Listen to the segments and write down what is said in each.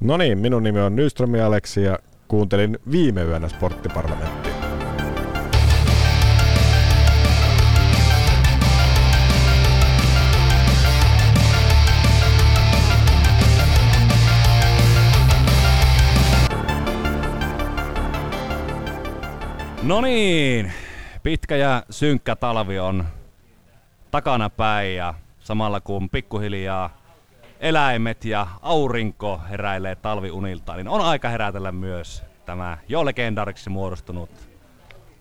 No niin, minun nimi on Nyström Aleksi ja kuuntelin viime yönä Sporttiparlamenttia. No niin, pitkä ja synkkä talvi on takana päin ja samalla kun pikkuhiljaa eläimet ja aurinko heräilee talviunilta, niin on aika herätellä myös tämä jo legendaariksi muodostunut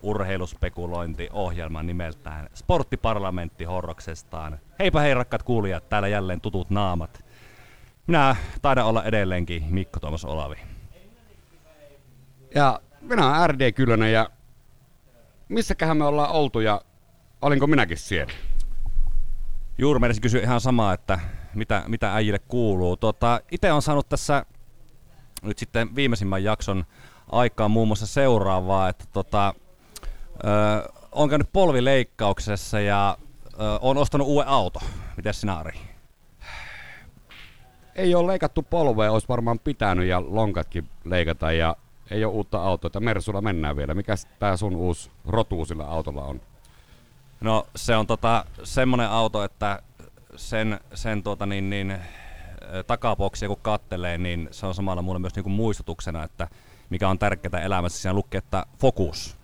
urheiluspekulointiohjelma nimeltään Sporttiparlamentti Horroksestaan. Heipä hei rakkaat kuulijat, täällä jälleen tutut naamat. Minä taidan olla edelleenkin Mikko Tuomas Olavi. Ja minä olen RD Kylönen ja missäköhän me ollaan oltu ja olinko minäkin siellä? Juuri meidän kysyä ihan samaa, että mitä, mitä äijille kuuluu. Tota, Itse on saanut tässä nyt sitten viimeisimmän jakson aikaan muun muassa seuraavaa, että tota, ö, on käynyt polvileikkauksessa ja ö, on ostanut uuden auto. Miten sinä Ari? Ei ole leikattu polvea, olisi varmaan pitänyt ja lonkatkin leikata ja ei ole uutta autoa. Mersulla mennään vielä. Mikä tämä sun uusi rotu sillä autolla on? No se on tota, semmonen auto, että sen, sen tuota niin, niin, takapoksia kun kattelee, niin se on samalla mulle myös niinku muistutuksena, että mikä on tärkeää elämässä. Siinä lukee, että fokus.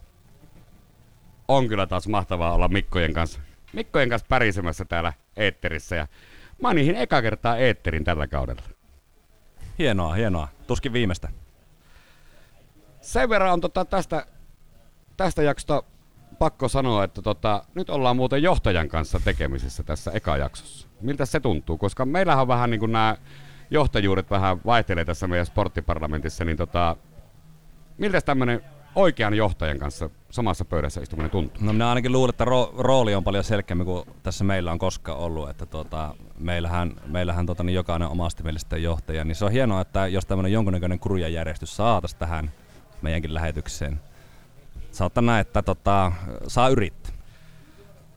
On kyllä taas mahtavaa olla Mikkojen kanssa, Mikkojen kanssa pärisemässä täällä eetterissä. Ja mä oon niihin eka kertaa eetterin tällä kaudella. Hienoa, hienoa. Tuskin viimeistä. Sen verran on tota tästä, tästä jaksosta pakko sanoa, että tota, nyt ollaan muuten johtajan kanssa tekemisissä tässä eka jaksossa. Miltä se tuntuu? Koska meillähän on vähän niin kuin nämä johtajuudet vähän vaihtelee tässä meidän sporttiparlamentissa, niin tota, miltä tämmöinen oikean johtajan kanssa samassa pöydässä istuminen tuntuu? No minä ainakin luulen, että ro- rooli on paljon selkeämmin kuin tässä meillä on koskaan ollut. Että tota, meillähän, meillähän tota, niin jokainen omasti mielestä johtaja. Niin se on hienoa, että jos tämmöinen jonkunnäköinen kurjajärjestys saataisiin tähän meidänkin lähetykseen. Saattaa näin, että tota, saa yrittää.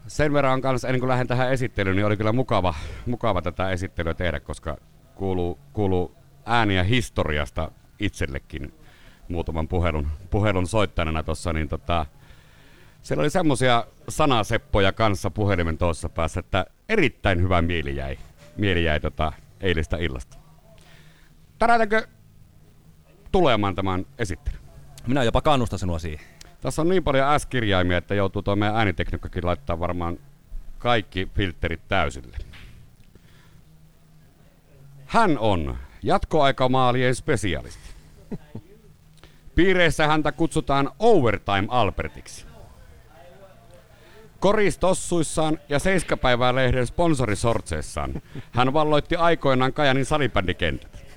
Sen verran on kanssa, ennen kuin lähden tähän esittelyyn, niin oli kyllä mukava, mukava tätä esittelyä tehdä, koska kuuluu, kuuluu ääniä historiasta itsellekin muutaman puhelun, puhelun soittajana tuossa, niin tota, siellä oli semmoisia sanaseppoja kanssa puhelimen tuossa päässä, että erittäin hyvä mieli jäi, mieli jäi tota eilistä illasta. Tärätäkö tulemaan tämän esittelyn? Minä jopa kannustan sinua siihen. Tässä on niin paljon S-kirjaimia, että joutuu tuo meidän äänitekniikkakin laittaa varmaan kaikki filterit täysille. Hän on jatkoaikamaalien spesialisti. Piireissä häntä kutsutaan Overtime Albertiksi. Koristossuissaan ja Seiskapäivää lehden sponsorisortseissaan hän valloitti aikoinaan Kajanin salibändikentät.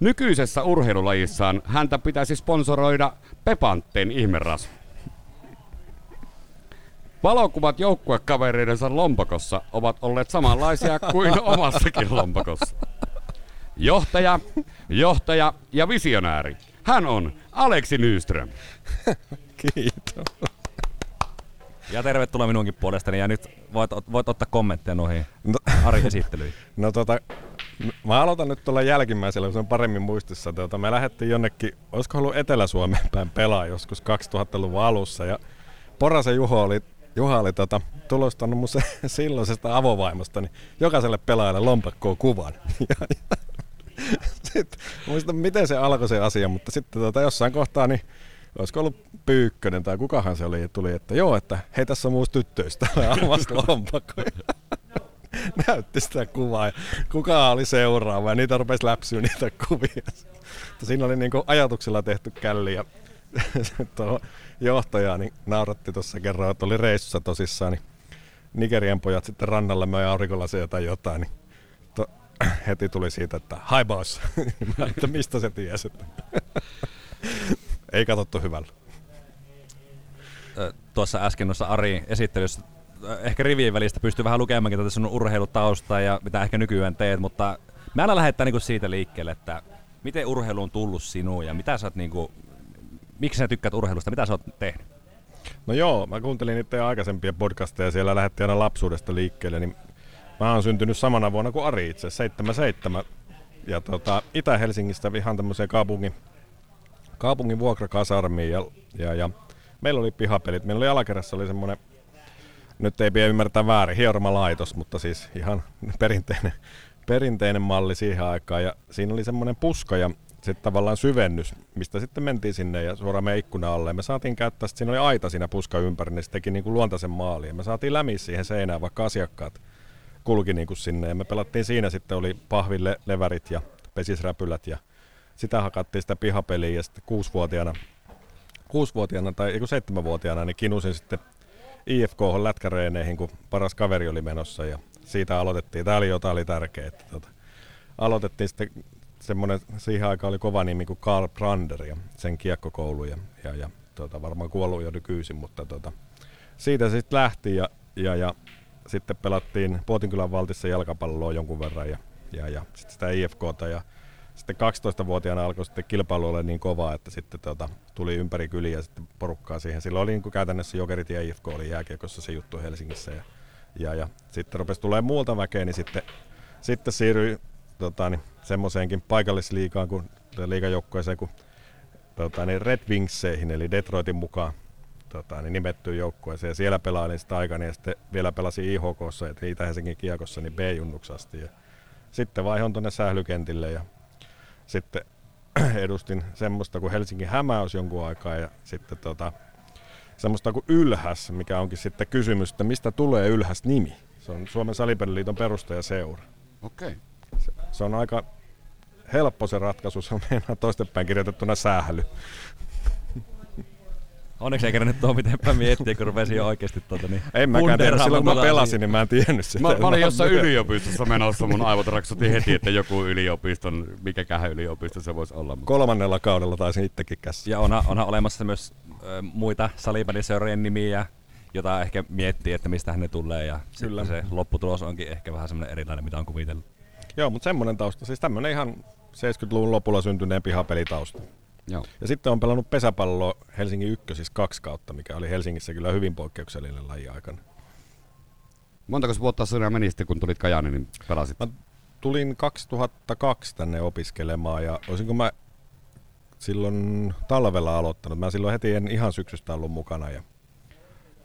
Nykyisessä urheilulajissaan häntä pitäisi sponsoroida Pepantteen ihmerasu. Valokuvat joukkuekavereidensa lompakossa ovat olleet samanlaisia kuin omassakin lompakossa. Johtaja, johtaja ja visionääri. Hän on Aleksi Nyström. Kiitos. Ja tervetuloa minunkin puolestani. Ja nyt voit, voit ottaa kommentteja noihin No, Ari esittelyihin. no tota, mä aloitan nyt tuolla jälkimmäisellä, se on paremmin muistissa. Tota, me lähdettiin jonnekin, olisiko ollut Etelä-Suomeen päin pelaa joskus 2000-luvun alussa. Ja Porasen Juho oli, Juha oli tota, tulostanut mun se, silloisesta avovaimosta niin jokaiselle pelaajalle lompakkoon kuvan. Ja, ja, sitten, muistan miten se alkoi se asia, mutta sitten tota, jossain kohtaa niin olisiko ollut Pyykkönen tai kukahan se oli, tuli, että joo, että hei tässä on muus tyttöistä omasta lompakkoja. Näytti sitä kuvaa ja kuka oli seuraava ja niitä rupesi läpsyä niitä kuvia. Mutta siinä oli niinku ajatuksella tehty källi ja johtaja niin nauratti tuossa kerran, että oli reissussa tosissaan, niin Nigerian pojat sitten rannalla möi aurinkolaseja tai jotain, niin to, heti tuli siitä, että hi boss. Mä, että mistä se tiesi, että ei katsottu hyvällä. Tuossa äsken noissa Ari esittelyssä ehkä rivien välistä pystyy vähän lukemaankin tätä sun urheilutaustaa ja mitä ehkä nykyään teet, mutta me aina lähdetään niinku siitä liikkeelle, että miten urheilu on tullut sinuun ja mitä sä oot niinku, miksi sä tykkäät urheilusta, mitä sä oot tehnyt? No joo, mä kuuntelin niitä aikaisempia podcasteja, siellä lähdettiin aina lapsuudesta liikkeelle, niin mä oon syntynyt samana vuonna kuin Ari itse, 77 ja tota, Itä-Helsingistä ihan tämmöiseen kaupungin, kaupungin vuokrakasarmiin ja, ja, ja meillä oli pihapelit. Meillä oli alakerrassa oli semmoinen, nyt ei pidä ymmärtää väärin, hieromalaitos, mutta siis ihan perinteinen, perinteinen malli siihen aikaan. Ja siinä oli semmoinen puska ja sitten tavallaan syvennys, mistä sitten mentiin sinne ja suoraan meidän ikkuna alle. Me saatiin käyttää, siinä oli aita siinä puska ympäri, niin se teki niin kuin luontaisen maali. Ja me saatiin lämi siihen seinään, vaikka asiakkaat kulki niin kuin sinne. Ja me pelattiin siinä sitten, oli pahville levärit ja pesisräpylät ja sitä hakattiin sitä pihapeliä ja sitten kuusivuotiaana, kuusivuotiaana tai seitsemänvuotiaana niin kinusin sitten IFK lätkäreeneihin, kun paras kaveri oli menossa ja siitä aloitettiin. Tämä oli jotain oli tärkeää. Että tota, aloitettiin sitten semmoinen, siihen aikaan oli kova nimi kuin Karl Brander ja sen kiekkokoulu ja, ja, ja tota, varmaan kuollut jo nykyisin, mutta tota, siitä se sitten lähti ja, ja, ja sitten pelattiin Puotinkylän valtissa jalkapalloa jonkun verran ja, ja, ja sitten sitä IFKta ja sitten 12-vuotiaana alkoi sitten kilpailu olla niin kovaa, että sitten tota, tuli ympäri kyliä sitten porukkaa siihen. Silloin oli niin kuin käytännössä Jokerit ja IFK oli jääkiekossa se juttu Helsingissä ja, ja, ja sitten rupesi tulee muulta väkeä, niin sitten, sitten siirryi tota, niin, semmoiseenkin paikallisliigaan kuin liigajoukkueeseen kuin tota, niin Red Wingseihin, eli Detroitin mukaan tota, niin nimettyyn joukkueeseen. Ja siellä pelailin sitä aikana ja sitten vielä pelasin IHKssa, että Itä-Helsingin kiekossa, niin B-junnuksasti. Ja sitten vaihon tuonne sählykentille ja sitten edustin semmoista kuin Helsingin hämäys jonkun aikaa ja sitten tota, semmoista kuin Ylhäs, mikä onkin sitten kysymys, että mistä tulee Ylhäs nimi. Se on Suomen salipeliliiton perustajaseura. Okei. Okay. Se, se on aika helppo se ratkaisu, se on meidän toistepäin kirjoitettuna sähly. Onneksi ei kerännyt tuo mitenpä miettiä, kun rupesin jo oikeasti tuota niin En mäkään tiedä, silloin kun mä pelasin, niin mä en tiennyt sitä. Mä, mä olin jossain yliopistossa menossa, mun aivot raksutti heti, että joku yliopiston, mikäköhän yliopisto se voisi olla. Kolmannella kaudella taisin itsekin käsissä. Ja onhan, onhan olemassa myös ö, muita salibändiseurojen nimiä, jota ehkä miettii, että mistä ne tulee ja Kyllä. se lopputulos onkin ehkä vähän semmoinen erilainen, mitä on kuvitellut. Joo, mutta semmoinen tausta, siis tämmöinen ihan 70-luvun lopulla syntyneen pihapelitausta. Joo. Ja sitten on pelannut pesäpalloa Helsingin ykkösissä kaksi kautta, mikä oli Helsingissä kyllä hyvin poikkeuksellinen laji aikana. Montako vuotta sinä meni sitten, kun tulit Kajani, niin pelasit? Mä tulin 2002 tänne opiskelemaan ja olisinko mä silloin talvella aloittanut. Mä silloin heti en ihan syksystä ollut mukana ja,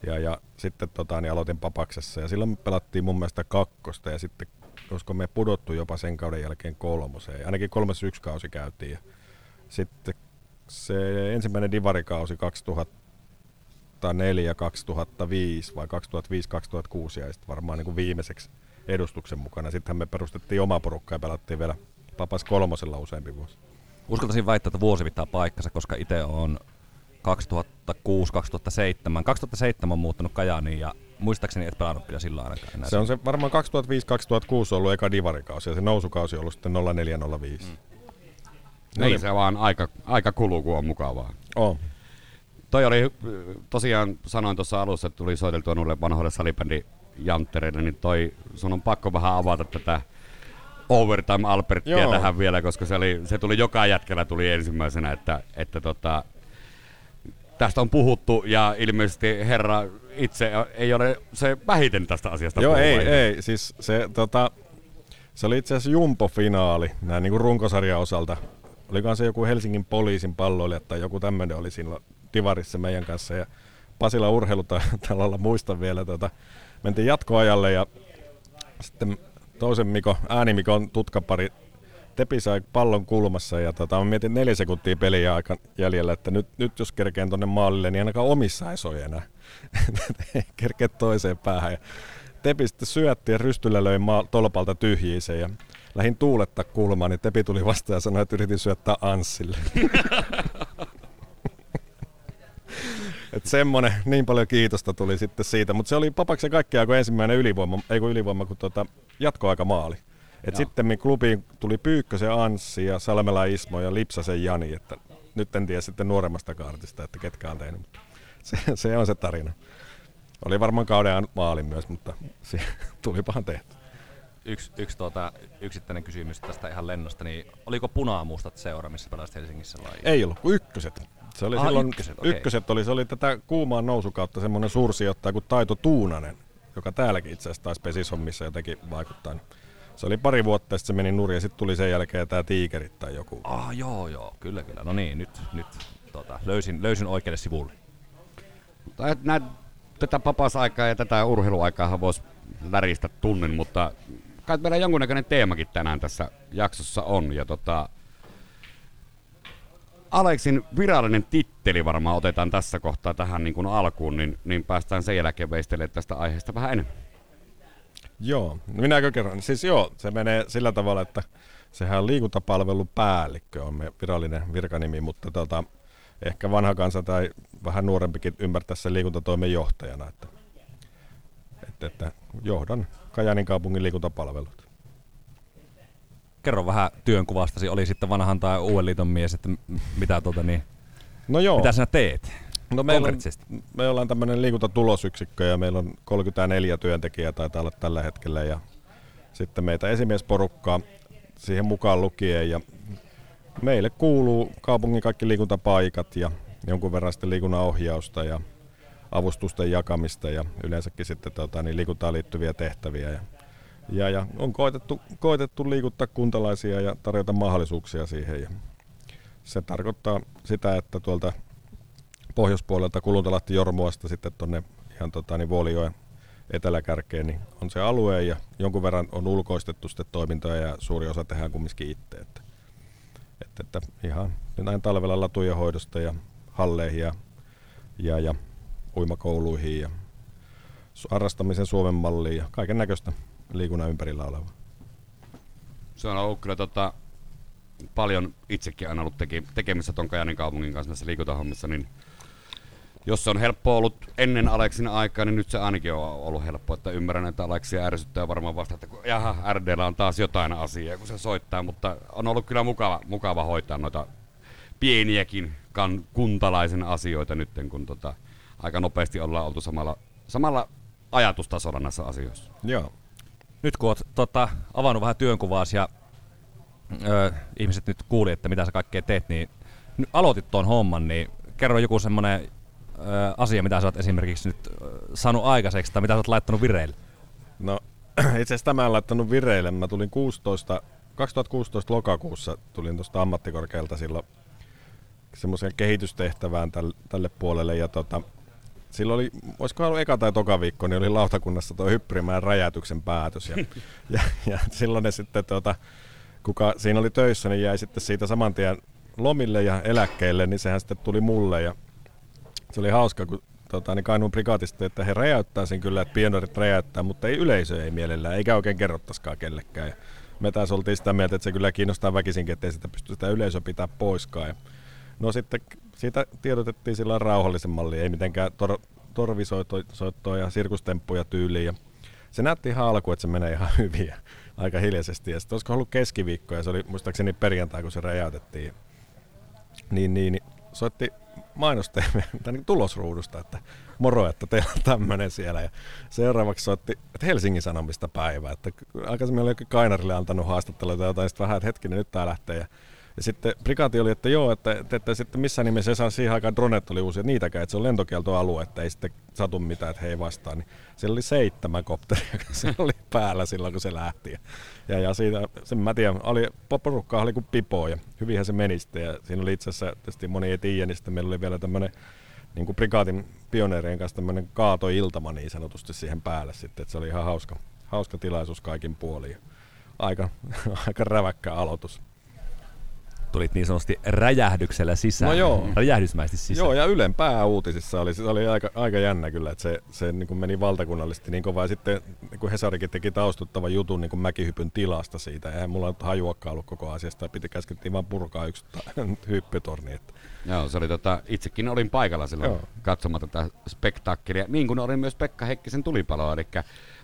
ja, ja sitten tota, niin aloitin Papaksessa ja silloin pelattiin mun mielestä kakkosta ja sitten koska me pudottu jopa sen kauden jälkeen kolmoseen. Ainakin kolmas yksi kausi käytiin. Ja sitten se ensimmäinen divarikausi 2004-2005 vai 2005-2006 ja sitten varmaan niin kuin viimeiseksi edustuksen mukana. Sittenhän me perustettiin oma porukka ja pelattiin vielä Papas kolmosella useampi vuosi. Uskaltaisin väittää, että vuosi pitää paikkansa, koska itse on 2006-2007. 2007 on muuttanut Kajaaniin ja muistaakseni et pelannut kyllä silloin ainakaan enää. Se on se varmaan 2005-2006 ollut eka divarikausi ja se nousukausi on ollut sitten 0405. Mm. Niin, niin se vaan aika, aika kuluu, kun on mukavaa. Oh. Toi oli, tosiaan sanoin tuossa alussa, että tuli soiteltua nuille vanhoille salibändi janttereille, niin toi, sun on pakko vähän avata tätä Overtime Albertia Joo. tähän vielä, koska se, oli, se tuli joka jätkällä tuli ensimmäisenä, että, että tota, tästä on puhuttu ja ilmeisesti herra itse ei ole se vähiten tästä asiasta Joo, ei, ei. Siis se, tota, se oli itse asiassa Jumpo-finaali näin niin kuin runkosarjan osalta olikohan se joku Helsingin poliisin palloilija tai joku tämmöinen oli silloin Divarissa meidän kanssa. Ja Pasila urheilutalolla muistan vielä, tota, mentiin jatkoajalle ja sitten toisen Miko, äänimikon tutkapari Tepi sai pallon kulmassa ja tota, mä mietin neljä sekuntia peliä aika jäljellä, että nyt, nyt jos kerkeen tuonne maalille, niin ainakaan omissa ei soi enää. Kerkeä toiseen päähän. Ja Tepi sitten syötti ja rystyllä löi maa, tolpalta tyhjiin ja lähin tuuletta kulmaan, niin Tepi tuli vastaan ja sanoi, että yritin syöttää Anssille. Et semmonen, niin paljon kiitosta tuli sitten siitä, mutta se oli Papaksen kaikkiaan kuin ensimmäinen ylivoima, ei kun ylivoima, kun tuota, jatkoaika maali. Et sitten klubiin tuli Pyykkösen Anssi ja Salmela Ismo ja Lipsasen Jani, että nyt en tiedä sitten nuoremmasta kaartista, että ketkä on tehnyt, mutta se, se on se tarina. Oli varmaan kauden maali myös, mutta se tulipahan tehty yksi, yksi tuota, yksittäinen kysymys tästä ihan lennosta, niin oliko punaamustat seura, missä pelasit Helsingissä vai? Ei ollut, kuin ykköset. Se oli Aha, silloin, ykköset, okay. ykköset oli, se oli tätä kuumaan nousukautta semmoinen suursijoittaja kuin Taito Tuunanen, joka täälläkin itse asiassa taisi pesishommissa jotenkin vaikuttaa. Se oli pari vuotta, sitten se meni nurin ja sitten tuli sen jälkeen tämä Tiikerit tai joku. Ah, joo, joo, kyllä, kyllä. No niin, nyt, nyt tota, löysin, löysin oikealle sivulle. Näet, tätä papasaikaa ja tätä urheiluaikaa voisi läristä tunnin, mutta kai meillä jonkunnäköinen teemakin tänään tässä jaksossa on. Ja tota, Aleksin virallinen titteli varmaan otetaan tässä kohtaa tähän niin kuin alkuun, niin, niin päästään sen jälkeen veistelemään tästä aiheesta vähän enemmän. Joo, no minäkö kerron? Siis joo, se menee sillä tavalla, että sehän on liikuntapalvelun päällikkö on me virallinen virkanimi, mutta tota, ehkä vanha kansa tai vähän nuorempikin ymmärtää sen liikuntatoimen johtajana, että, että, että johdan Kajanin kaupungin liikuntapalvelut. Kerro vähän työnkuvastasi, oli sitten vanhan tai uuden liiton mies, että mitä, tota, niin, no joo. mitä sinä teet? No meillä on, me ollaan tämmöinen liikuntatulosyksikkö ja meillä on 34 työntekijää taitaa olla tällä hetkellä ja sitten meitä esimiesporukkaa siihen mukaan lukien ja meille kuuluu kaupungin kaikki liikuntapaikat ja jonkun verran sitten liikunnan ohjausta ja avustusten jakamista ja yleensäkin sitten tota, niin liikuntaan liittyviä tehtäviä. Ja, ja, ja on koitettu, koitettu liikuttaa kuntalaisia ja tarjota mahdollisuuksia siihen. Ja se tarkoittaa sitä, että tuolta pohjoispuolelta Kuluntalahti Jormuasta sitten tuonne ihan tota, niin Vuolijoen eteläkärkeen, niin on se alue ja jonkun verran on ulkoistettu sitten toimintoja ja suuri osa tehdään kumminkin itse. Että, että, että ihan näin talvella latujen hoidosta ja halleihin ja, ja, ja uimakouluihin ja harrastamisen Suomen malliin ja kaiken näköistä liikunnan ympärillä olevaa. Se on ollut kyllä tota, paljon itsekin aina ollut teki, tekemissä ton Kajanin kaupungin kanssa näissä liikuntahommissa, niin jos se on helppo ollut ennen Aleksin aikaa, niin nyt se ainakin on ollut helppo. Että ymmärrän, että Aleksia ärsyttää varmaan vasta, että kun, jaha, RDllä on taas jotain asiaa, kun se soittaa, mutta on ollut kyllä mukava, mukava hoitaa noita pieniäkin kan, kuntalaisen asioita nyt, kun tota, aika nopeasti ollaan oltu samalla, samalla ajatustasolla näissä asioissa. Joo. Nyt kun olet tota, avannut vähän työnkuvaasi ja ö, ihmiset nyt kuuli, että mitä sä kaikkea teet, niin nyt aloitit tuon homman, niin kerro joku semmoinen asia, mitä sä oot esimerkiksi nyt saanut aikaiseksi, tai mitä sä oot laittanut vireille? No itse asiassa tämä en laittanut vireille. Mä tulin 16, 2016 lokakuussa tulin tuosta ammattikorkealta silloin semmoiseen kehitystehtävään tälle, tälle puolelle. Ja tota, silloin oli, olisiko ollut eka tai toka viikko, niin oli lautakunnassa tuo hypprimään räjäytyksen päätös. Ja, ja, ja silloin ne sitten, tota, kuka siinä oli töissä, niin jäi sitten siitä saman tien lomille ja eläkkeelle, niin sehän sitten tuli mulle. Ja se oli hauska, kun tota, niin Kainuun prikaatista, että he räjäyttää sen kyllä, että pionerit räjäyttää, mutta ei yleisö ei mielellään, eikä oikein kerrottaskaan kellekään. Ja me taas oltiin sitä mieltä, että se kyllä kiinnostaa väkisinkin, ettei sitä pysty sitä yleisöä pitää poiskaan. Ja no sitten siitä tiedotettiin sillä rauhallisen malli, ei mitenkään tor- torvisoittoa ja sirkustemppuja tyyliin. Ja se näytti ihan alkuun, että se menee ihan hyvin ja aika hiljaisesti. Ja sitten olisiko ollut keskiviikko ja se oli muistaakseni perjantai, kun se räjäytettiin. Niin, niin, niin soitti mainosteemme niin tulosruudusta, että moro, että teillä on tämmöinen siellä. Ja seuraavaksi soitti että Helsingin Sanomista päivä, että aikaisemmin oli Kainarille antanut haastattelua tai jotain, sitten vähän, että hetkinen, nyt tämä lähtee. Ja, ja sitten prikaati oli, että joo, että, että, että sitten missään nimessä ei saa siihen aikaan dronet oli uusia, niitäkään, että se on lentokieltoalue, että ei sitten satu mitään, että he ei vastaa. Niin siellä oli seitsemän kopteria, se oli päällä silloin, kun se lähti. Ja, ja siitä, sen mä tiedän, oli, porukkaa oli kuin pipo ja hyvinhän se meni sitten. Ja siinä oli itse asiassa, moni ei tiedä, niin sitten meillä oli vielä tämmöinen niin kuin prikaatin pioneerien kanssa tämmöinen kaatoiltama niin sanotusti siihen päälle sitten, että se oli ihan hauska, hauska tilaisuus kaikin puolin. Aika, aika räväkkä aloitus tulit niin sanotusti räjähdyksellä sisään. No joo. Räjähdysmäisesti sisään. Joo, ja Ylen pääuutisissa oli, se oli aika, aika jännä kyllä, että se, se niin kuin meni valtakunnallisesti niin kovaa. Sitten niin kuin Hesarikin teki taustuttavan jutun niin kuin mäkihypyn tilasta siitä. Eihän mulla nyt hajuakaan ollut koko asiasta. Piti käskettiin vaan purkaa yksi hyppytorni. Että. Joo, se oli tota, itsekin olin paikalla silloin Joo. katsomaan tätä spektaakkelia, niin kuin olin myös Pekka Heikkisen tulipaloa, eli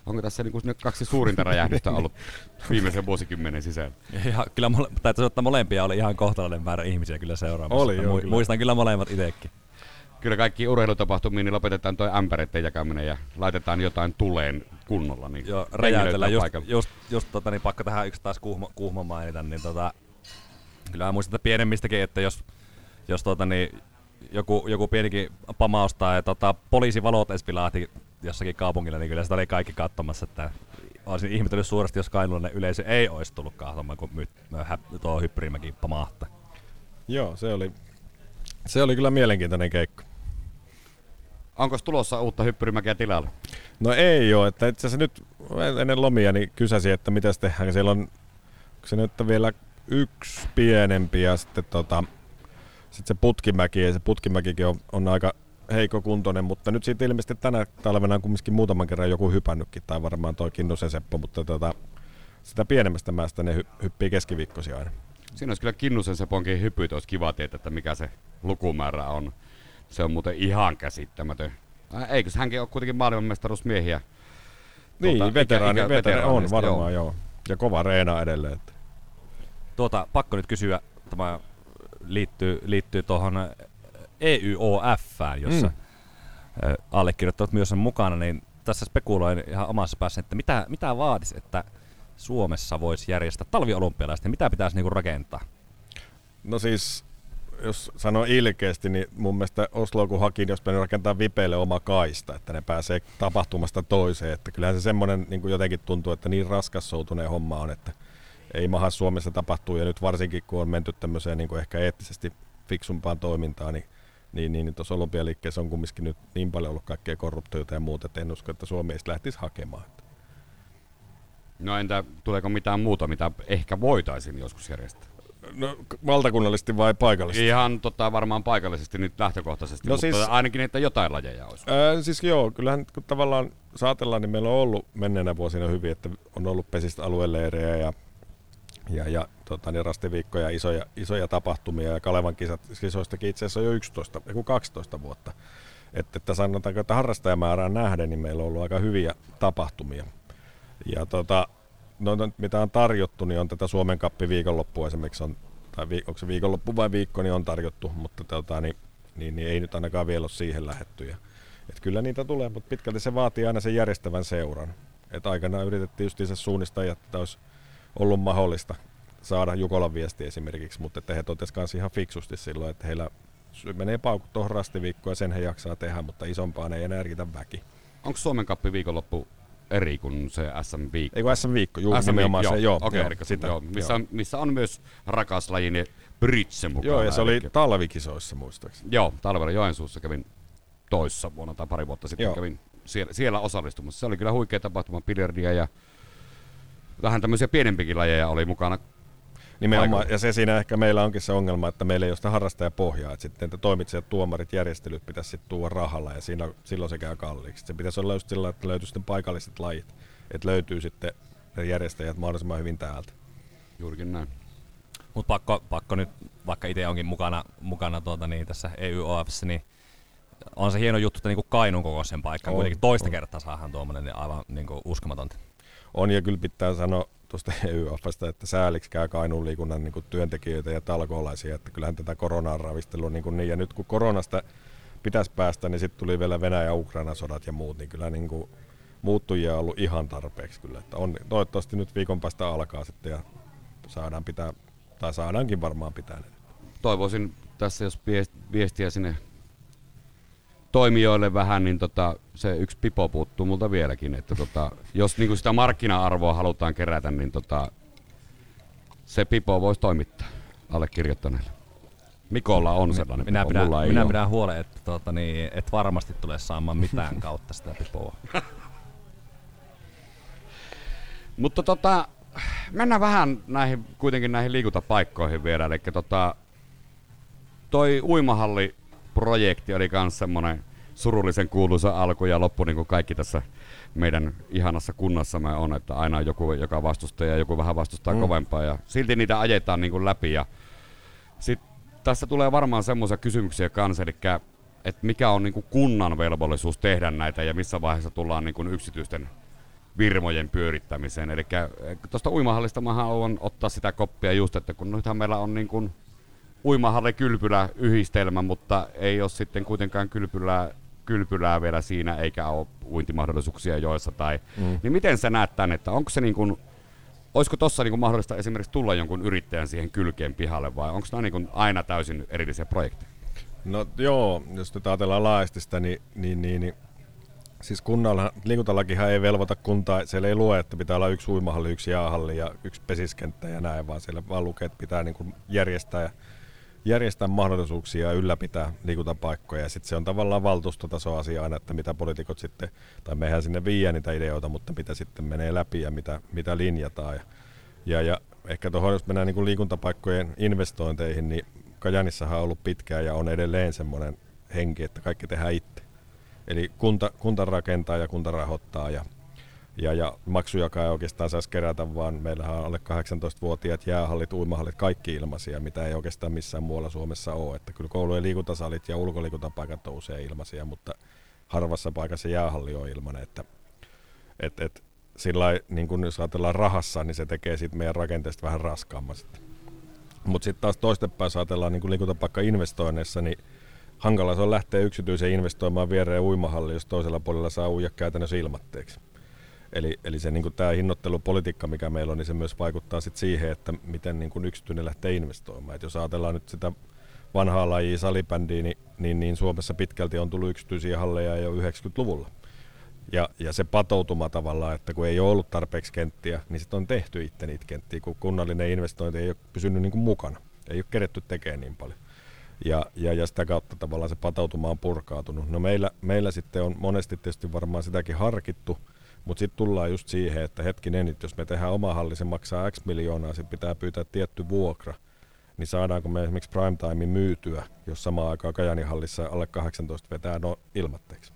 onko tässä niin kuin kaksi suurinta räjähdystä ollut viimeisen vuosikymmenen sisään? Ja, kyllä mole, täytyy ottaa molempia, oli ihan kohtalainen määrä ihmisiä kyllä seuraamassa. Oli, joo, mu- kyllä. Muistan kyllä molemmat itsekin. Kyllä kaikki urheilutapahtumiin niin lopetetaan tuo ämpäreiden jakaminen ja laitetaan jotain tuleen kunnolla. Niin joo, räjäytellä. Just, just, just tota, niin pakko tähän yksi taas kuhma, kuhma mainita, niin tota, kyllä muistan että pienemmistäkin, että jos, jos tota, niin, joku, joku pienikin pamaus tai tota, poliisivalot edes pilahti jossakin kaupungilla, niin kyllä sitä oli kaikki katsomassa, että olisin ihmetellyt suuresti, jos Kainuulainen yleisö ei olisi tullut kahtomaan, kun my, tuo Hyppyrimäki pamahtaa. Joo, se oli, se oli kyllä mielenkiintoinen keikko. Onko tulossa uutta hyppyrimäkeä tilalle? No ei ole, että itse asiassa nyt ennen lomia niin kysäsin, että mitä tehdään. Siellä on se nyt vielä yksi pienempi ja sitten tota, sit se putkimäki, ja se putkimäkikin on, on aika heikko kuntoinen, mutta nyt siitä ilmeisesti tänä talvena on kumminkin muutaman kerran joku hypännytkin, tai varmaan toi Kinnusen Seppo, mutta tota, sitä pienemmästä mäestä ne hy- hyppii keskiviikkoisia aina. Siinä olisi kyllä Kinnusen Seponkin hypyt, olisi kiva tietää, että mikä se lukumäärä on. Se on muuten ihan käsittämätön. Eikö hänkin ole kuitenkin maailmanmestaruusmiehiä? Niin, tuota, veteraani, ikä, veteraani on varmaan joo. joo. Ja kova reena edelleen. Että. Tuota, pakko nyt kysyä, tämä liittyy, liittyy tuohon EYOF, jossa mm. allekirjoittajat myös on mukana, niin tässä spekuloin ihan omassa päässä, että mitä, mitä vaatisi, että Suomessa voisi järjestää talviolympialaista, mitä pitäisi niinku rakentaa? No siis, jos sanoo ilkeästi, niin mun mielestä Oslo kun haki, niin jos rakentaa vipeille oma kaista, että ne pääsee tapahtumasta toiseen. Että kyllähän se semmoinen niin jotenkin tuntuu, että niin raskassoutuneen homma on, että ei maha Suomessa tapahtuu. Ja nyt varsinkin, kun on menty tämmöiseen niin kuin ehkä eettisesti fiksumpaan toimintaan, niin niin, niin, niin tuossa olympialiikkeessä on kumminkin nyt niin paljon ollut kaikkea korruptiota ja muuta, että en usko, että Suomi ei lähtisi hakemaan. No entä tuleeko mitään muuta, mitä ehkä voitaisiin joskus järjestää? No, valtakunnallisesti vai paikallisesti? Ihan tota, varmaan paikallisesti nyt lähtökohtaisesti, no mutta siis, ainakin, että jotain lajeja olisi. Ää, siis joo, kyllähän kun tavallaan saatellaan, niin meillä on ollut menneenä vuosina hyvin, että on ollut pesistä alueleirejä ja ja, ja tota, niin rastiviikkoja, isoja, isoja tapahtumia ja Kalevan kisat, kisoistakin itse asiassa jo 11, joku 12 vuotta. Että, että sanotaanko, että harrastajamäärään nähden, niin meillä on ollut aika hyviä tapahtumia. Ja tota, no, no mitä on tarjottu, niin on tätä Suomen kappi viikonloppu esimerkiksi, on, tai vi, onko se viikonloppu vai viikko, niin on tarjottu, mutta tota, niin, niin, niin, ei nyt ainakaan vielä ole siihen lähetty. Ja, et kyllä niitä tulee, mutta pitkälti se vaatii aina sen järjestävän seuran. Et aikanaan yritettiin just suunnistaa, että olisi ollut mahdollista saada Jukolan viesti esimerkiksi, mutta että he totesivat ihan fiksusti silloin, että heillä menee paukut tuohon rastiviikkoon ja sen he jaksaa tehdä, mutta isompaan ei enää riitä väki. Onko Suomen kappi viikonloppu eri kuin se SM Viikko? Ei kun SM Viikko, juu, SM nimenomaan joo, se, joo, okay, joo, sitä, joo, missä, joo. On, missä on myös rakas lajini Britse mukana. Joo, ja se oli talvikisoissa muistaakseni. Joo, talvella Joensuussa kävin toissa vuonna tai pari vuotta sitten joo. kävin siellä, siellä osallistumassa. Se oli kyllä huikea tapahtuma, biljardia ja vähän tämmöisiä pienempikin lajeja oli mukana. Nimenomaan, paikalla. ja se siinä ehkä meillä onkin se ongelma, että meillä ei ole sitä harrastajapohjaa, että sitten että toimitsijat, tuomarit, järjestelyt pitäisi sitten tuoda rahalla, ja siinä, silloin se käy kalliiksi. Se pitäisi olla just sillä, että löytyy sitten paikalliset lajit, että löytyy sitten ne järjestäjät mahdollisimman hyvin täältä. Juurikin näin. Mutta pakko, pakko nyt, vaikka itse onkin mukana, mukana tuota, niin tässä EUOFssä, niin on se hieno juttu, että niin Kainuun kokoisen paikka, kuitenkin toista on. kertaa saadaan tuommoinen niin aivan niin uskomatonta on ja kyllä pitää sanoa tuosta EYFstä, että sääliksi käy Kainuun liikunnan niin työntekijöitä ja talkoolaisia, että kyllähän tätä koronaa ravistelua niin, niin ja nyt kun koronasta pitäisi päästä, niin sitten tuli vielä Venäjä Ukraina sodat ja muut, niin kyllä niin kuin muuttujia on ollut ihan tarpeeksi kyllä. Että on, toivottavasti nyt viikon päästä alkaa sitten ja saadaan pitää, tai saadaankin varmaan pitää. Toivoisin tässä, jos viestiä sinne toimijoille vähän, niin tota, se yksi pipo puuttuu multa vieläkin. Että tota, jos niin sitä markkina-arvoa halutaan kerätä, niin tota, se pipo voisi toimittaa allekirjoittaneelle. Mikolla on sellainen minä pipo, pidän, mulla ei minä ole. pidän huolen, että tuota, niin, et varmasti tule saamaan mitään kautta sitä pipoa. Mutta tota, mennään vähän näihin, kuitenkin näihin liikuntapaikkoihin vielä. Eli tota, toi uimahalli projekti oli myös semmoinen surullisen kuuluisa alku ja loppu, niin kuin kaikki tässä meidän ihanassa kunnassamme on, että aina on joku, joka vastustaa ja joku vähän vastustaa mm. kovempaa ja silti niitä ajetaan niin kuin läpi ja sit tässä tulee varmaan semmoisia kysymyksiä kanssa, eli että mikä on niin kuin kunnan velvollisuus tehdä näitä ja missä vaiheessa tullaan niin kuin yksityisten virmojen pyörittämiseen. Eli tuosta uimahallista mä haluan ottaa sitä koppia just, että kun nythän meillä on niin kuin uimahalli kylpylä yhdistelmä, mutta ei ole sitten kuitenkaan kylpylää, kylpylää vielä siinä, eikä ole uintimahdollisuuksia joissa. Tai, mm. Niin miten sä näet tämän, että onko se niin kuin, olisiko tuossa niin mahdollista esimerkiksi tulla jonkun yrittäjän siihen kylkeen pihalle vai onko nämä niin aina täysin erillisiä projekteja? No joo, jos nyt ajatellaan laajasti sitä, niin, niin, niin, niin Siis kunnalla liikuntalakihan ei velvoita kuntaa, siellä ei lue, että pitää olla yksi uimahalli, yksi jäähalli ja yksi pesiskenttä ja näin, vaan siellä vaan lukee, että pitää niin kuin järjestää, ja, järjestää mahdollisuuksia ja ylläpitää liikuntapaikkoja. Ja sitten se on tavallaan valtuustotaso asia aina, että mitä poliitikot sitten, tai mehän sinne viiä niitä ideoita, mutta mitä sitten menee läpi ja mitä, mitä linjataan. Ja, ja, ja ehkä tuohon, jos mennään niin liikuntapaikkojen investointeihin, niin Kajanissahan on ollut pitkään ja on edelleen semmoinen henki, että kaikki tehdään itse. Eli kunta, kunta rakentaa ja kunta rahoittaa ja, ja, ja maksujakaan ei oikeastaan saisi kerätä, vaan meillähän on alle 18-vuotiaat jäähallit, uimahallit, kaikki ilmaisia, mitä ei oikeastaan missään muualla Suomessa ole. Että kyllä koulujen liikuntasalit ja ulkoliikuntapaikat on usein ilmaisia, mutta harvassa paikassa jäähalli on ilmainen. Että, et, et, sillä niin kun jos ajatellaan rahassa, niin se tekee siitä meidän rakenteesta vähän raskaamman Mutta sitten taas toistepäin, jos ajatellaan niin liikuntapaikka-investoinneissa, niin hankala se on lähteä yksityiseen investoimaan viereen uimahalli, jos toisella puolella saa uija käytännössä ilmatteeksi. Eli, eli se niin tämä hinnoittelupolitiikka, mikä meillä on, niin se myös vaikuttaa sit siihen, että miten niin yksityinen lähtee investoimaan. Et jos ajatellaan nyt sitä vanhaa lajia salibändiä, niin, niin, niin Suomessa pitkälti on tullut yksityisiä halleja jo 90-luvulla. Ja, ja se patoutuma tavallaan, että kun ei ole ollut tarpeeksi kenttiä, niin sitten on tehty itse niitä kenttiä, kun kunnallinen investointi ei ole pysynyt niin kuin mukana. Ei ole keretty tekemään niin paljon ja, ja, ja sitä kautta tavallaan se patautuma on purkautunut. No meillä, meillä sitten on monesti tietysti varmaan sitäkin harkittu, mutta sitten tullaan just siihen, että hetkinen, että jos me tehdään oma halli, se maksaa X miljoonaa, sitten pitää pyytää tietty vuokra, niin saadaanko me esimerkiksi primetime myytyä, jos samaan aikaan Kajanihallissa alle 18 vetää no ilmatteeksi.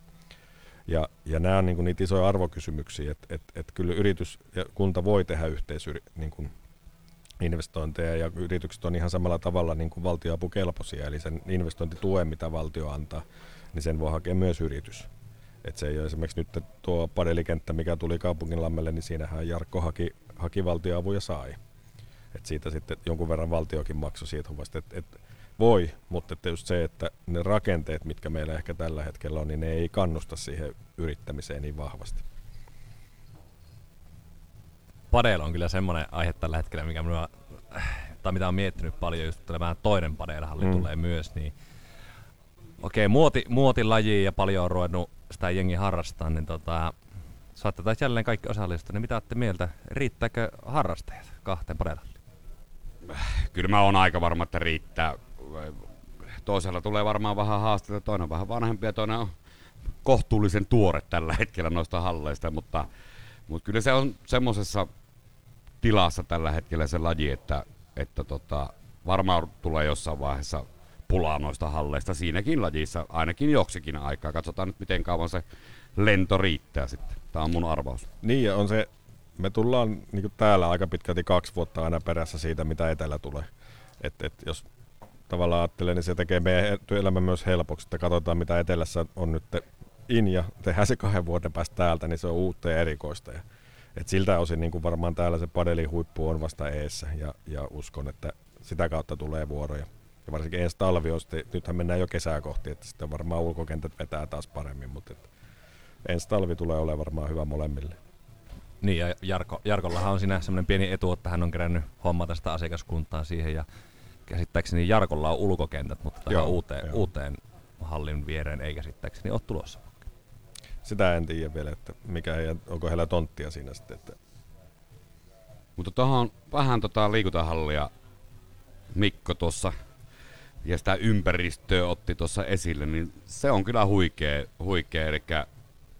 Ja, ja nämä on niin niitä isoja arvokysymyksiä, että et, et kyllä yritys ja kunta voi tehdä yhteisyri, niin investointeja ja yritykset on ihan samalla tavalla niin kuin valtioapukelpoisia, eli sen investointituen, mitä valtio antaa, niin sen voi hakea myös yritys. Et se ei ole esimerkiksi nyt tuo padelikenttä, mikä tuli kaupunginlammelle, niin siinähän Jarkko haki, haki valtioavuja ja sai. Et siitä sitten jonkun verran valtiokin maksoi siitä hommasta. Et, et voi, mutta että just se, että ne rakenteet, mitkä meillä ehkä tällä hetkellä on, niin ne ei kannusta siihen yrittämiseen niin vahvasti. Padel on kyllä semmoinen aihe tällä hetkellä, mikä minua, tai mitä on miettinyt paljon, just tämä toinen padelhalli mm. tulee myös, niin okei, muoti, muotilaji ja paljon on ruvennut sitä jengi harrastaa, niin tota, saatte taas jälleen kaikki osallistua, niin mitä olette mieltä, riittääkö harrastajat kahteen padelhalliin? Kyllä mä oon aika varma, että riittää. Toisella tulee varmaan vähän haasteita, toinen on vähän vanhempi ja toinen on kohtuullisen tuore tällä hetkellä noista halleista, mutta, mutta kyllä se on semmoisessa tilassa tällä hetkellä se laji, että, että tota, varmaan tulee jossain vaiheessa pulaa noista halleista siinäkin lajissa, ainakin joksikin aikaa. Katsotaan nyt, miten kauan se lento riittää sitten. Tämä on mun arvaus. Niin, on se, me tullaan niin täällä aika pitkälti kaksi vuotta aina perässä siitä, mitä etelä tulee. Et, et jos tavallaan ajattelee, niin se tekee meidän elämä myös helpoksi, että katsotaan, mitä etelässä on nyt in, ja tehdään se kahden vuoden päästä täältä, niin se on uutta ja erikoista. Ja et siltä osin niin kuin varmaan täällä se padelin huippu on vasta eessä ja, ja uskon, että sitä kautta tulee vuoroja. Ja varsinkin ensi talvi on sitten, nythän mennään jo kesää kohti, että sitten varmaan ulkokentät vetää taas paremmin, mutta että ensi talvi tulee olemaan varmaan hyvä molemmille. Niin ja Jarko, Jarkollahan on siinä semmoinen pieni etu, että hän on kerännyt hommata sitä asiakaskuntaa siihen ja käsittääkseni Jarkolla on ulkokentät, mutta tähän joo, uuteen, joo. uuteen hallin viereen ei käsittääkseni ole tulossa sitä en tiedä vielä, että mikä heidän, onko heillä tonttia siinä sitten. Että. Mutta tuohon vähän tota liikuntahallia Mikko tuossa ja sitä ympäristöä otti tuossa esille, niin se on kyllä huikea, huikea eli,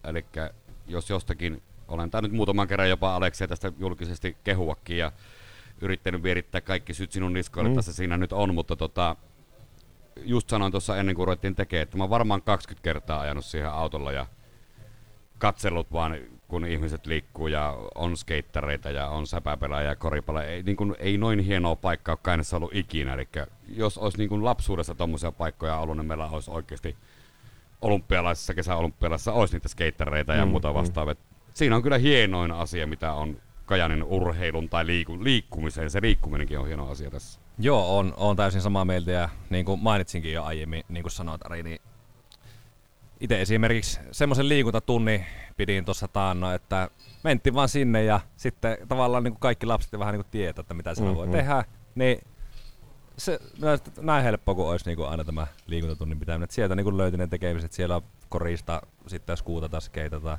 eli jos jostakin, olen tämä nyt muutaman kerran jopa Aleksia tästä julkisesti kehuakin ja yrittänyt vierittää kaikki syyt sinun niskoille, mm. tässä siinä nyt on, mutta tota, just sanoin tuossa ennen kuin ruvettiin tekemään, että mä varmaan 20 kertaa ajanut siihen autolla ja katsellut vaan, kun ihmiset liikkuu ja on skeittareita ja on säpäpelaajia ja koripalloja. Ei, niin kuin, ei noin hienoa paikkaa ole Kainassa ollut ikinä. Eli jos olisi niin kuin lapsuudessa tuommoisia paikkoja ollut, niin meillä olisi oikeasti olympialaisissa, kesäolympialaisissa olisi niitä skeittareita ja mm, muuta vastaavia. Mm. Siinä on kyllä hienoin asia, mitä on Kajanin urheilun tai liiku, liikkumiseen. Se liikkuminenkin on hieno asia tässä. Joo, on, on täysin samaa mieltä ja niin kuin mainitsinkin jo aiemmin, niin kuin sanoit Ari, niin itse esimerkiksi semmoisen liikuntatunnin pidin tuossa taanno, että mentiin vaan sinne ja sitten tavallaan niin kuin kaikki lapset vähän niin kuin tietää, että mitä siellä mm-hmm. voi tehdä. Niin se näin helppoa kuin olisi niin kuin aina tämä liikuntatunnin pitäminen. Että sieltä niin kuin löytyi ne tekemiset. Siellä on korista, sitten skuutata, skeitata,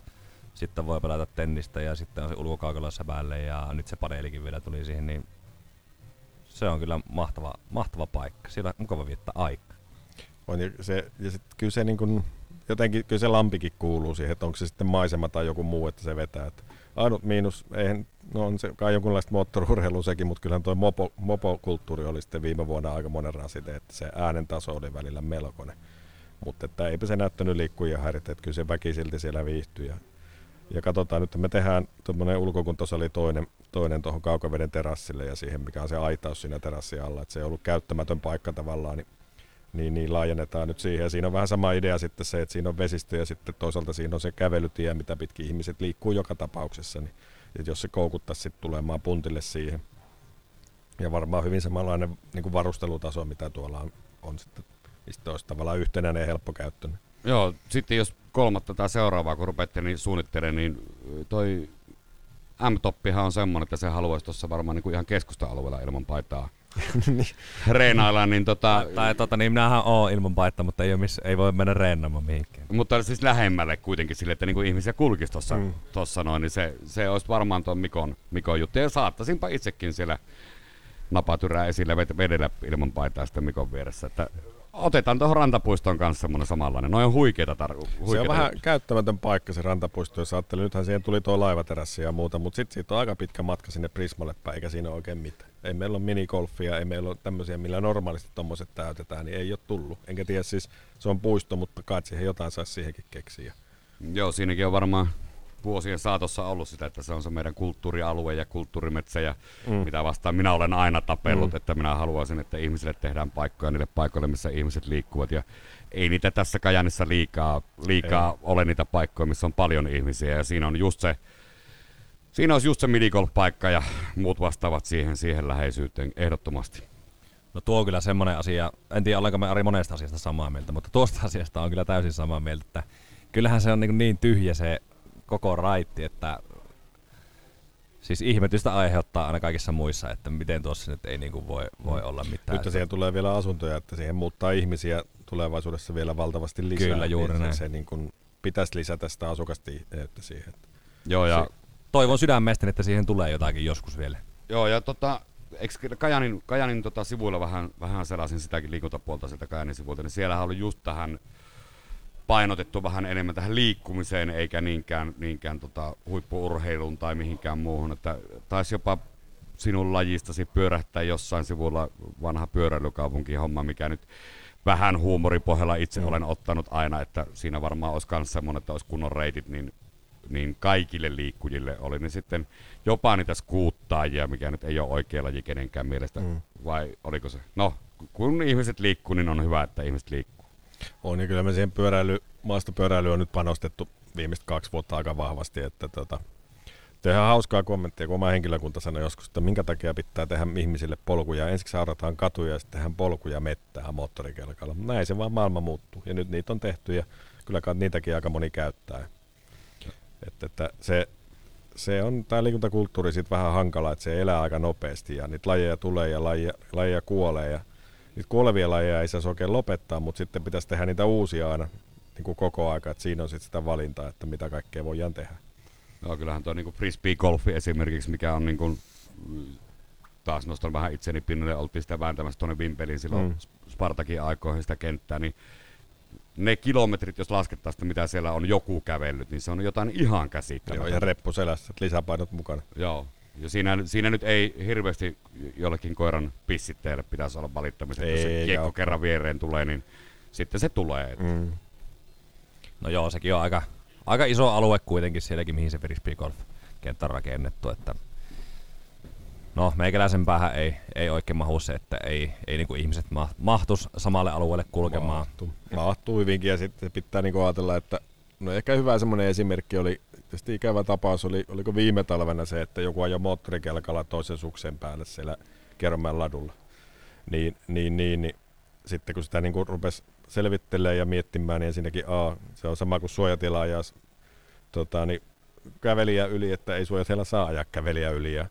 sitten voi pelata tennistä ja sitten on se ulkokaukalossa päälle ja nyt se paneelikin vielä tuli siihen, niin se on kyllä mahtava, mahtava paikka. Siellä on mukava viettää aikaa. On, ja, se, ja sit, kyllä se niin kun, jotenkin, kyllä se lampikin kuuluu siihen, että onko se sitten maisema tai joku muu, että se vetää. Että ainut miinus, eihän, no on se kai jonkunlaista moottorurheilua sekin, mutta kyllähän tuo mopo, mopokulttuuri oli sitten viime vuonna aika monen rasite, että se äänen taso oli välillä melkoinen. Mutta että eipä se näyttänyt liikkuja häiritä, että kyllä se väki silti siellä viihtyy. Ja, ja katsotaan nyt, me tehdään tuommoinen ulkokuntosali toinen, toinen tuohon kaukaveden terassille ja siihen, mikä on se aitaus siinä terassin alla, että se ei ollut käyttämätön paikka tavallaan, niin niin, niin laajennetaan nyt siihen. Ja siinä on vähän sama idea sitten se, että siinä on vesistö ja sitten toisaalta siinä on se kävelytie, mitä pitkin ihmiset liikkuu joka tapauksessa. Niin, että jos se koukuttaisi sitten tulemaan puntille siihen. Ja varmaan hyvin samanlainen niin kuin varustelutaso, mitä tuolla on, on sitten, mistä olisi tavallaan yhtenäinen ja helppo käyttöön. Joo, sitten jos kolmatta tai seuraavaa, kun rupeatte niin suunnittelemaan, niin toi M-toppihan on semmoinen, että se haluaisi tuossa varmaan niin kuin ihan keskusta-alueella ilman paitaa niin. reenaillaan, niin tota... Tai, tai tota, niin minähän oon ilman paita, mutta ei, miss, ei voi mennä reenaamaan mihinkään. Mutta siis lähemmälle kuitenkin sille, että niinku ihmisiä kulkisi tuossa mm. tossa noin, niin se, se olisi varmaan tuon Mikon, Mikon juttu. Ja saattaisinpa itsekin siellä napatyrää esille vedellä ilman paitaa sitten Mikon vieressä. Että otetaan tuohon rantapuiston kanssa semmoinen samanlainen. Noin on huikeita tar- Se on vähän käyttämätön paikka se rantapuisto, jos ajattelee. Nythän siihen tuli tuo laivaterässi ja muuta, mutta sitten siitä on aika pitkä matka sinne Prismalle päin, eikä siinä ole oikein mitään. Ei meillä ole minigolfia, ei meillä ole tämmöisiä, millä normaalisti tuommoiset täytetään, niin ei ole tullut. Enkä tiedä siis, se on puisto, mutta kai siihen jotain saisi siihenkin keksiä. Joo, siinäkin on varmaan vuosien saatossa ollut sitä, että se on se meidän kulttuurialue ja kulttuurimetsä ja mm. mitä vastaan minä olen aina tapellut, mm. että minä haluaisin, että ihmisille tehdään paikkoja niille paikoille, missä ihmiset liikkuvat ja ei niitä tässä Kajanissa liikaa, liikaa ole niitä paikkoja, missä on paljon ihmisiä ja siinä on just se, siinä olisi just se minigolf-paikka ja muut vastaavat siihen, siihen läheisyyteen ehdottomasti. No tuo on kyllä semmoinen asia, en tiedä olenko me Ari monesta asiasta samaa mieltä, mutta tuosta asiasta on kyllä täysin samaa mieltä, että kyllähän se on niin, niin tyhjä se koko raitti, että siis ihmetystä aiheuttaa aina kaikissa muissa, että miten tuossa nyt ei niin kuin voi, voi olla mitään. Nyt siihen tulee vielä asuntoja, että siihen muuttaa ihmisiä tulevaisuudessa vielä valtavasti lisää. Kyllä, juuri niin näin. Se niin kuin pitäisi lisätä sitä asukastiheyttä siihen. Joo, ja se, toivon sydämestä, että siihen tulee jotakin joskus vielä. Joo, ja tota, eikö Kajanin, Kajanin tota sivuilla vähän, vähän selasin sitäkin liikuntapuolta sieltä Kajanin sivuilta, niin siellä oli just tähän painotettu vähän enemmän tähän liikkumiseen, eikä niinkään, niinkään tota huippuurheiluun tai mihinkään muuhun. Että taisi jopa sinun lajistasi pyörähtää jossain sivulla vanha pyöräilykaupunki homma, mikä nyt vähän huumoripohjalla itse mm. olen ottanut aina, että siinä varmaan olisi myös semmoinen, että olisi kunnon reitit, niin, niin kaikille liikkujille oli ne sitten jopa niitä skuuttaajia, mikä nyt ei ole oikea laji kenenkään mielestä, mm. vai oliko se? No, kun ihmiset liikkuu, niin on hyvä, että ihmiset liikkuu. On, ja kyllä me siihen pyöräily, maastopyöräilyyn on nyt panostettu viimeiset kaksi vuotta aika vahvasti, että tota, Tehdään hauskaa kommenttia, kun oma henkilökunta sanoi joskus, että minkä takia pitää tehdä ihmisille polkuja. Ensiksi saarataan katuja ja sitten tehdään polkuja mettää moottorikelkalla. Näin se vaan maailma muuttuu. Ja nyt niitä on tehty ja kyllä niitäkin aika moni käyttää. Että, että se, se on tämä liikuntakulttuuri sitten vähän hankala, että se elää aika nopeasti ja niitä lajeja tulee ja lajeja, lajeja kuolee ja niitä kuolevia lajeja ei saisi oikein lopettaa, mutta sitten pitäisi tehdä niitä uusia aina niin kuin koko aika, että siinä on sitten sitä valintaa, että mitä kaikkea voidaan tehdä. Joo, kyllähän tuo niin frisbee-golfi esimerkiksi, mikä on niin kuin, taas nostan vähän itseni pinnalle, oltiin sitä vääntämässä tuonne Vimpeliin silloin mm. Spartakin aikoihin sitä kenttää, niin ne kilometrit, jos laskettaisiin, mitä siellä on joku kävellyt, niin se on jotain ihan käsittämätöntä. Joo, ja reppu selässä, lisäpainot mukana. Joo, ja siinä, siinä nyt ei hirveästi jollekin koiran pissitteelle pitäisi olla valittamista. Jos se kiekko ole. kerran viereen tulee, niin sitten se tulee. Mm. No joo, sekin on aika, aika iso alue kuitenkin sielläkin, mihin se frisbee golf kenttä on rakennettu. Että no, meikäläisen päähän ei, ei oikein mahu se, että ei, ei niinku ihmiset mahtus samalle alueelle kulkemaan. Mahtuu, mahtuu hyvinkin ja sitten pitää niinku ajatella, että no ehkä hyvä semmoinen esimerkki oli tietysti ikävä tapaus oli, oliko viime talvena se, että joku ajoi moottorikelkalla toisen suksen päälle siellä Kermäen ladulla. Niin, niin, niin, niin sitten kun sitä niin kuin rupesi selvittelemään ja miettimään, niin ensinnäkin A, se on sama kuin suojatila ja tota, niin kävelijä yli, että ei suojatila saa ajaa kävelijä yli. Ja,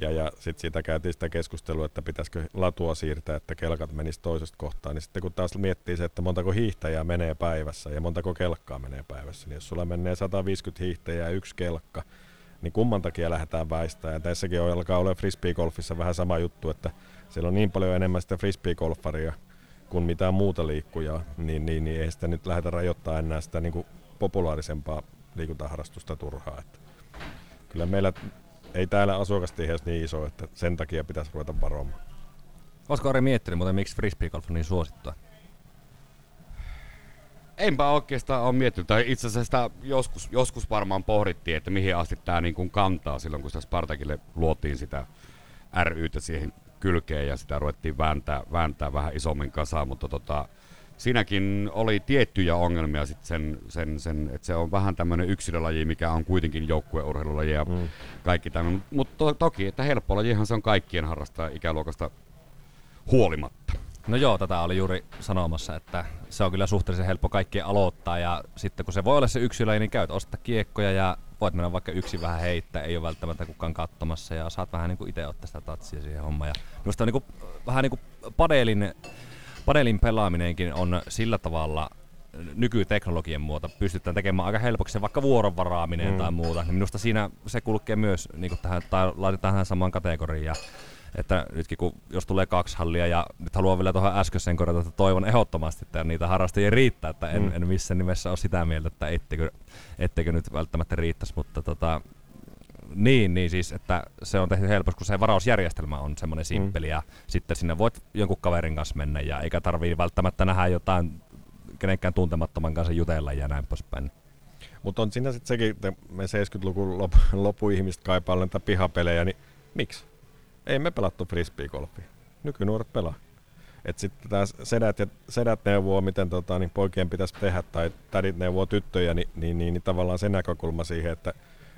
Ja, ja sitten siitä käytiin sitä keskustelua, että pitäisikö latua siirtää, että kelkat menis toisesta kohtaan. Niin sitten kun taas miettii se, että montako hiihtäjää menee päivässä ja montako kelkkaa menee päivässä, niin jos sulla menee 150 hiihtäjää ja yksi kelkka, niin kumman takia lähdetään väistämään. Ja tässäkin on, alkaa olla frisbee-golfissa vähän sama juttu, että siellä on niin paljon enemmän sitä frisbee-golfaria kuin mitään muuta liikkujaa, niin, niin, niin ei sitä nyt lähdetä rajoittaa enää sitä niin kuin populaarisempaa liikuntaharrastusta turhaa. Että kyllä meillä ei täällä asukastiheys niin iso, että sen takia pitäisi ruveta varomaan. Olisiko Ari miettinyt muuten, miksi frisbeegolf on niin suosittua? Enpä oikeastaan ole miettinyt, tai itse asiassa sitä joskus, joskus varmaan pohdittiin, että mihin asti tämä niin kuin kantaa silloin, kun sitä Spartakille luotiin sitä rytä siihen kylkeen ja sitä ruvettiin vääntää, vääntää vähän isommin kasaan, mutta tota, siinäkin oli tiettyjä ongelmia sit sen, sen, sen, että se on vähän tämmöinen yksilölaji, mikä on kuitenkin joukkueurheilulaji ja mm. kaikki tämmöinen. Mutta to, toki, että helppo lajihan se on kaikkien harrastaa ikäluokasta huolimatta. No joo, tätä oli juuri sanomassa, että se on kyllä suhteellisen helppo kaikkien aloittaa ja sitten kun se voi olla se yksilö, niin käyt ostaa kiekkoja ja voit mennä vaikka yksi vähän heittää, ei ole välttämättä kukaan katsomassa ja saat vähän niin kuin itse ottaa sitä tatsia siihen hommaan. Ja minusta on niin kuin, vähän niin kuin padelin, padelin pelaaminenkin on sillä tavalla nykyteknologian muuta pystytään tekemään aika helpoksi vaikka vuoronvaraaminen mm. tai muuta. Niin minusta siinä se kulkee myös niin tähän, tai laitetaan tähän samaan kategoriaan että nytkin kun, jos tulee kaksi hallia ja nyt haluan vielä tuohon äskeiseen korjata, että toivon ehdottomasti, että niitä harrastajia riittää, että en, mm. en missään nimessä ole sitä mieltä, että etteikö, etteikö nyt välttämättä riittäisi, mutta tota, niin, niin siis, että se on tehty helposti, kun se varausjärjestelmä on semmoinen simppeli mm. ja sitten sinne voit jonkun kaverin kanssa mennä ja eikä tarvii välttämättä nähdä jotain kenenkään tuntemattoman kanssa jutella ja näin poispäin. Mutta on siinä sitten sekin, että me 70-luvun lop, lopuihmiset kaipaa pihapelejä, niin miksi? ei me pelattu frisbeegolfia. Nykynuoret pelaa. Et sitten taas sedät, ja, sedät neuvoo, miten tota, niin poikien pitäisi tehdä, tai tädit neuvoo tyttöjä, niin, niin, niin, niin tavallaan se näkökulma siihen, että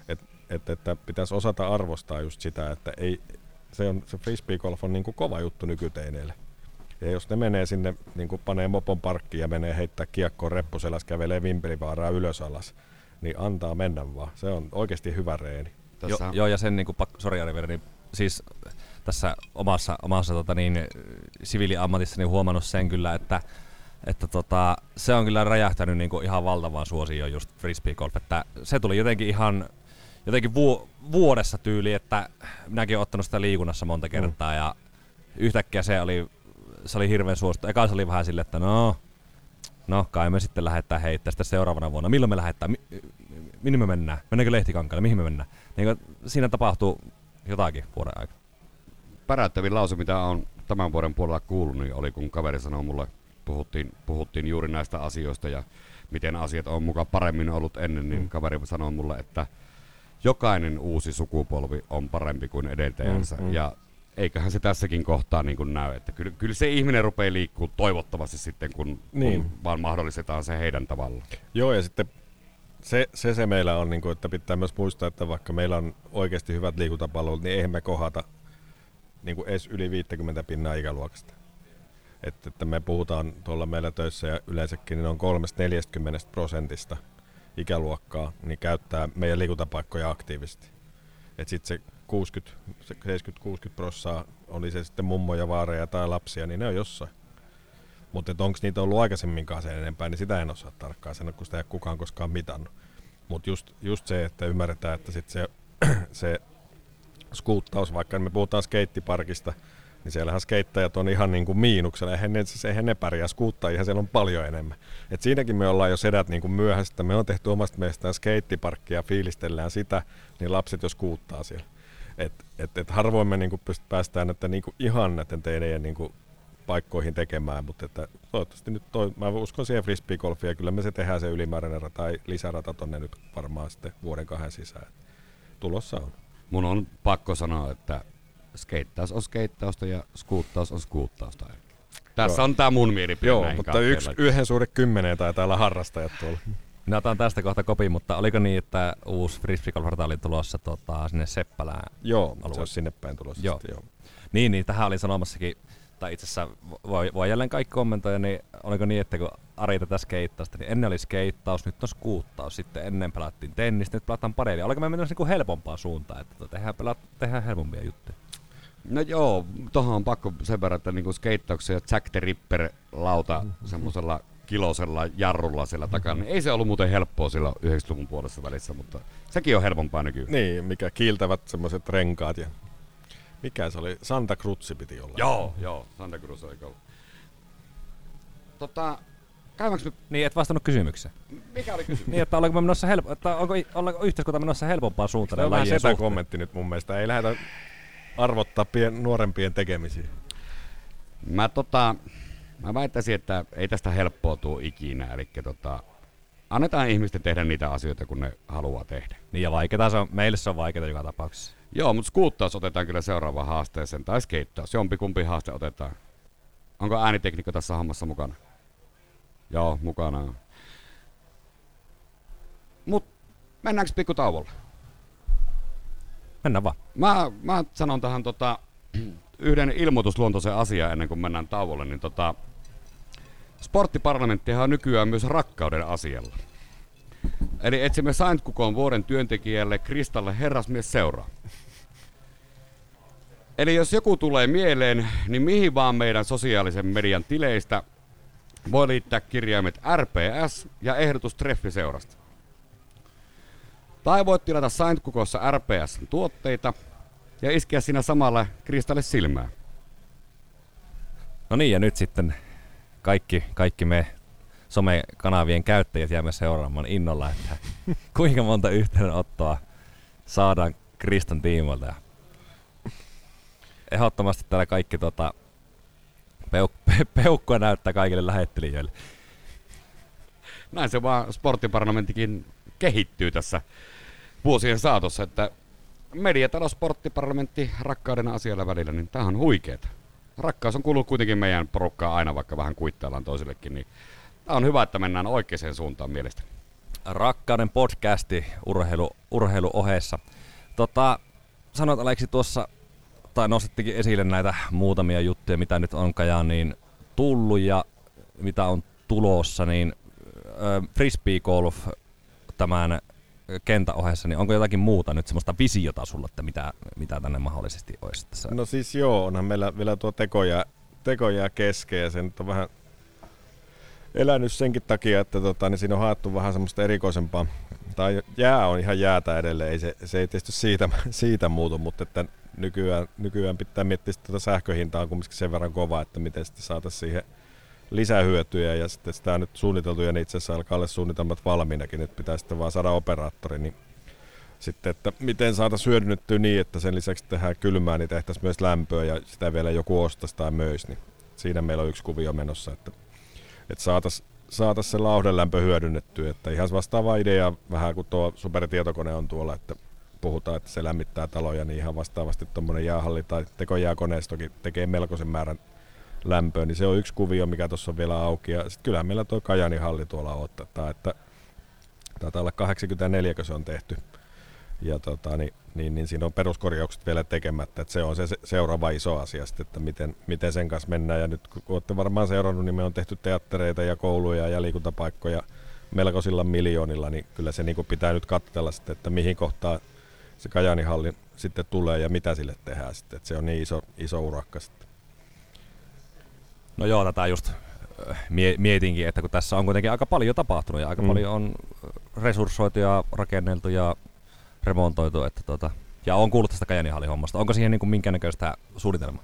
et, et, että pitäisi osata arvostaa just sitä, että ei, se, on, se frisbeegolf on niin kuin kova juttu nykyteineille. Ja jos ne menee sinne, niin kuin panee mopon parkkiin ja menee heittää kiekkoon reppuselässä, kävelee vimpelivaaraa ylös alas, niin antaa mennä vaan. Se on oikeasti hyvä reeni. Tässä... Joo, ja sen, niin kuin, sorry Ari, niin siis tässä omassa, omassa tota niin, siviiliammatissani huomannut sen kyllä, että että tota, se on kyllä räjähtänyt niinku ihan valtavaan suosioon just frisbeegolf, että se tuli jotenkin ihan jotenkin vu- vuodessa tyyli, että minäkin olen ottanut sitä liikunnassa monta mm. kertaa mm. ja yhtäkkiä se oli, se oli hirveän suosittu. Eka se oli vähän silleen, että no, no kai me sitten lähdetään heittää sitä seuraavana vuonna. Milloin me lähdetään? Mi- minne me mennään? Mennäänkö Lehtikankaalle? Mihin me mennään? Niin siinä tapahtuu jotakin vuoden aikana. Päräyttävin lause, mitä on tämän vuoden puolella kuullut, niin oli kun kaveri sanoi mulle, puhuttiin, puhuttiin juuri näistä asioista ja miten asiat on mukaan paremmin ollut ennen, niin mm. kaveri sanoi mulle, että jokainen uusi sukupolvi on parempi kuin edeltäjänsä. Mm, mm. Ja eiköhän se tässäkin kohtaa niin kuin näy, että kyllä, kyllä se ihminen rupeaa liikkuu toivottavasti sitten, kun, niin. kun vaan mahdollistetaan se heidän tavallaan. Joo, ja sitten se, se, se meillä on, niin kuin, että pitää myös muistaa, että vaikka meillä on oikeasti hyvät liikuntapalvelut, niin eihän me kohata niin kuin edes yli 50 pinnaa ikäluokasta. Että, että me puhutaan tuolla meillä töissä ja yleensäkin niin on 3-40 prosentista ikäluokkaa, niin käyttää meidän liikuntapaikkoja aktiivisesti. Että sitten se 60, 70-60 prossaa, oli se sitten mummoja, vaareja tai lapsia, niin ne on jossain. Mutta onko niitä ollut aikaisemminkaan sen enempää, niin sitä en osaa tarkkaan sanoa, kun sitä ei kukaan koskaan mitannut. Mutta just, just se, että ymmärretään, että sit se, se skuuttaus, vaikka me puhutaan skeittiparkista, niin siellähän skeittajat on ihan niin kuin miinuksella, eihän ne, siis eihän ne pärjää, skuuttajia siellä on paljon enemmän. Et siinäkin me ollaan jo sedät niin kuin myöhäistä, me on tehty omasta meistä skeittiparkkia, fiilistellään sitä, niin lapset jo skuuttaa siellä. Et, et, et harvoin me niin kuin pyst, päästään että niin kuin ihan näiden teidän niin kuin paikkoihin tekemään, mutta että toivottavasti nyt toi, mä uskon siihen frisbeegolfia, ja kyllä me se tehdään se ylimääräinen rata tai lisärata tonne nyt varmaan sitten vuoden kahden sisään. Tulossa on. Mun on pakko sanoa, että skeittaus on skeittausta ja skuuttaus on skuuttausta. Tässä Joo. on tämä mun mielipide Joo, mutta yksi, yhden suhde kymmeneen taitaa olla harrastajat tuolla. Minä otan tästä kohta kopi, mutta oliko niin, että uusi frisbeegolf oli tulossa tota, sinne Seppälään Joo, alueelle? se on sinne päin tulossa. Joo. Sitten, joo. Niin, niin, tähän oli sanomassakin tai itse asiassa voi, voi jälleen kaikki kommentoida, niin oliko niin, että kun Ari tätä skeittausta, niin ennen oli skeittaus, nyt on skuuttaus, sitten ennen pelattiin tennistä, nyt pelataan padelia. Oliko me menossa niin helpompaa suuntaan, että tota, tehdään, pelat, tehdään helpompia juttuja? No joo, tuohon on pakko sen verran, että niinku skeittauksia Jack the Ripper lauta mm-hmm. semmoisella kilosella jarrulla siellä takana. Niin ei se ollut muuten helppoa sillä 90-luvun puolessa välissä, mutta sekin on helpompaa nykyään. Niin, mikä kiiltävät semmoiset renkaat ja mikä se oli? Santa Cruz piti olla. Joo, joo, Santa Cruz oli ollut. Tota, käymäks nyt... Niin, et vastannut kysymykseen. Mikä oli kysymys? niin, että ollaanko, me menossa helpo, että onko, onko yhteiskunta menossa helpompaa suuntaan? Se on vähän kommentti nyt mun mielestä. Ei lähdetä arvottaa pien, nuorempien tekemisiä. Mä tota, mä väittäisin, että ei tästä helppoa tuu ikinä. Eli tota, annetaan ihmisten tehdä niitä asioita, kun ne haluaa tehdä. Niin ja vaikeaa se on, meille se on vaikeaa joka tapauksessa. Joo, mutta skuuttaus otetaan kyllä seuraavaan haasteeseen, tai skeittaus. Jompikumpi haaste otetaan. Onko äänitekniikka tässä hommassa mukana? Joo, mukana. Mut mennäänkö pikku tauolle? Mennään vaan. Mä, mä sanon tähän tota, yhden ilmoitusluontoisen asian ennen kuin mennään tauolle, niin tota, sporttiparlamenttihan on nykyään myös rakkauden asialla. Eli etsimme Saint Kukon vuoden työntekijälle Kristalle herrasmies seuraa. Eli jos joku tulee mieleen, niin mihin vaan meidän sosiaalisen median tileistä voi liittää kirjaimet RPS ja ehdotus treffiseurasta. Tai voit tilata Saint Kukossa RPS tuotteita ja iskeä siinä samalla Kristalle silmää. No niin, ja nyt sitten kaikki, kaikki me somekanavien käyttäjät jäämme seuraamaan innolla, että kuinka monta yhteydenottoa saadaan Kristan tiimoilta. Ja ehdottomasti täällä kaikki tota, peuk- pe- peukkua näyttää kaikille lähettelijöille. Näin se vaan sporttiparlamenttikin kehittyy tässä vuosien saatossa, että mediatalo, sporttiparlamentti, rakkauden asialla välillä, niin tämä on huikeeta. Rakkaus on kuullut kuitenkin meidän porukkaa aina, vaikka vähän kuittaillaan toisillekin, niin tämä on hyvä, että mennään oikeaan suuntaan mielestäni. Rakkauden podcasti urheilu, urheilu ohessa. Tota, sanoit Aleksi tuossa, tai nostittikin esille näitä muutamia juttuja, mitä nyt on niin tullut ja mitä on tulossa, niin äh, frisbee golf tämän kentän ohessa, niin onko jotakin muuta nyt semmoista visiota sulla, että mitä, mitä tänne mahdollisesti olisi tässä? No siis joo, onhan meillä vielä tuo tekoja, tekoja kesken ja se nyt on vähän elänyt senkin takia, että tota, niin siinä on haettu vähän semmoista erikoisempaa, tai jää on ihan jäätä edelleen, ei se, se ei tietysti siitä, siitä muutu, mutta että nykyään, nykyään pitää miettiä että tuota sähköhintaa on kumminkin sen verran kova, että miten sitten saataisiin siihen lisähyötyjä ja sitten sitä nyt suunniteltu ja niin itse asiassa alkaa olla suunnitelmat valmiinakin, että pitää sitten vaan saada operaattori, niin sitten, että miten saataisiin hyödynnettyä niin, että sen lisäksi tehdään kylmää, niin tehtäisiin myös lämpöä ja sitä vielä joku ostaisi tai möisi, niin siinä meillä on yksi kuvio menossa, että, että saataisiin saatais se lauhdelämpö hyödynnettyä, että ihan vastaava idea vähän kuin tuo supertietokone on tuolla, että puhutaan, että se lämmittää taloja, niin ihan vastaavasti tuommoinen jäähalli tai tekojääkoneistokin tekee melkoisen määrän lämpöä, niin se on yksi kuvio, mikä tuossa on vielä auki. Ja sitten kyllähän meillä tuo Kajani halli tuolla ottaa, että taitaa olla 84, kun se on tehty. Ja tota, niin, niin, niin, siinä on peruskorjaukset vielä tekemättä, että se on se seuraava iso asia sitten, että miten, miten sen kanssa mennään. Ja nyt kun olette varmaan seurannut, niin me on tehty teattereita ja kouluja ja liikuntapaikkoja melkoisilla miljoonilla, niin kyllä se niin pitää nyt katsella sitten, että mihin kohtaan se Kajani-halli sitten tulee ja mitä sille tehdään sitten, että se on niin iso, iso urakka sitten. No joo, tätä just mietinkin, että kun tässä on kuitenkin aika paljon tapahtunut ja aika mm. paljon on resurssoitu ja rakenneltu ja remontoitu, että tota, ja on kuullut tästä Kajanihallin hommasta. Onko siihen niin minkäännäköistä suunnitelmaa?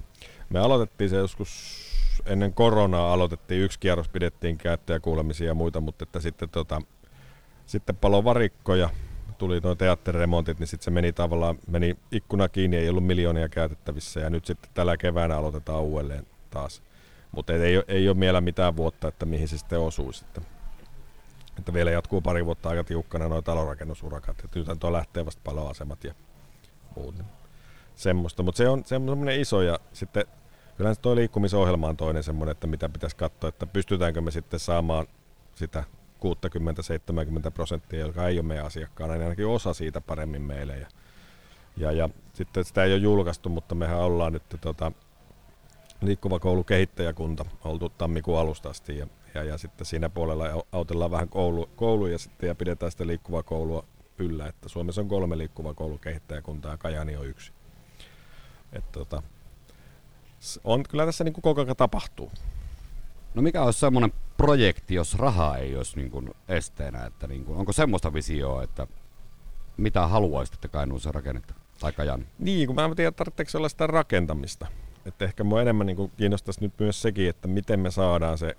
Me aloitettiin se joskus ennen koronaa aloitettiin, yksi kierros pidettiin käyttäjäkuulemisia ja muita, mutta että sitten, tota, sitten palo varikkoja, tuli tuo teatteriremontit, niin sitten se meni tavallaan, meni ikkuna kiinni, ei ollut miljoonia käytettävissä ja nyt sitten tällä keväänä aloitetaan uudelleen taas. Mutta ei, ei ole vielä mitään vuotta, että mihin se sitten osuu sitten. Että vielä jatkuu pari vuotta aika tiukkana nuo talorakennusurakat. Että nyt tuo lähtee vasta paloasemat ja muut. Semmoista, mutta se on semmoinen iso ja sitten kyllä tuo liikkumisohjelma on toinen semmoinen, että mitä pitäisi katsoa, että pystytäänkö me sitten saamaan sitä 60-70 prosenttia, joka ei ole meidän asiakkaana, niin ainakin osa siitä paremmin meille. Ja, ja, ja sitten sitä ei ole julkaistu, mutta mehän ollaan nyt tota, liikkuva koulu kehittäjäkunta oltu tammikuun alusta asti ja, ja, ja sitten siinä puolella autellaan vähän koulu, kouluja sitten ja pidetään sitä liikkuvaa koulua yllä, että Suomessa on kolme liikkuvaa koulukehittäjäkuntaa ja Kajani on yksi. Et tota, on, kyllä tässä niin kuin koko ajan tapahtuu. No mikä olisi semmoinen projekti, jos rahaa ei olisi niin kuin esteenä? Että niin kuin, onko semmoista visioa, että mitä haluaisit, että Kainuussa rakennetta? Tai Kajani? Niin, kun mä en tiedä, tarvitseeko olla sitä rakentamista. Että ehkä mua enemmän niin kiinnostaisi nyt myös sekin, että miten me saadaan se,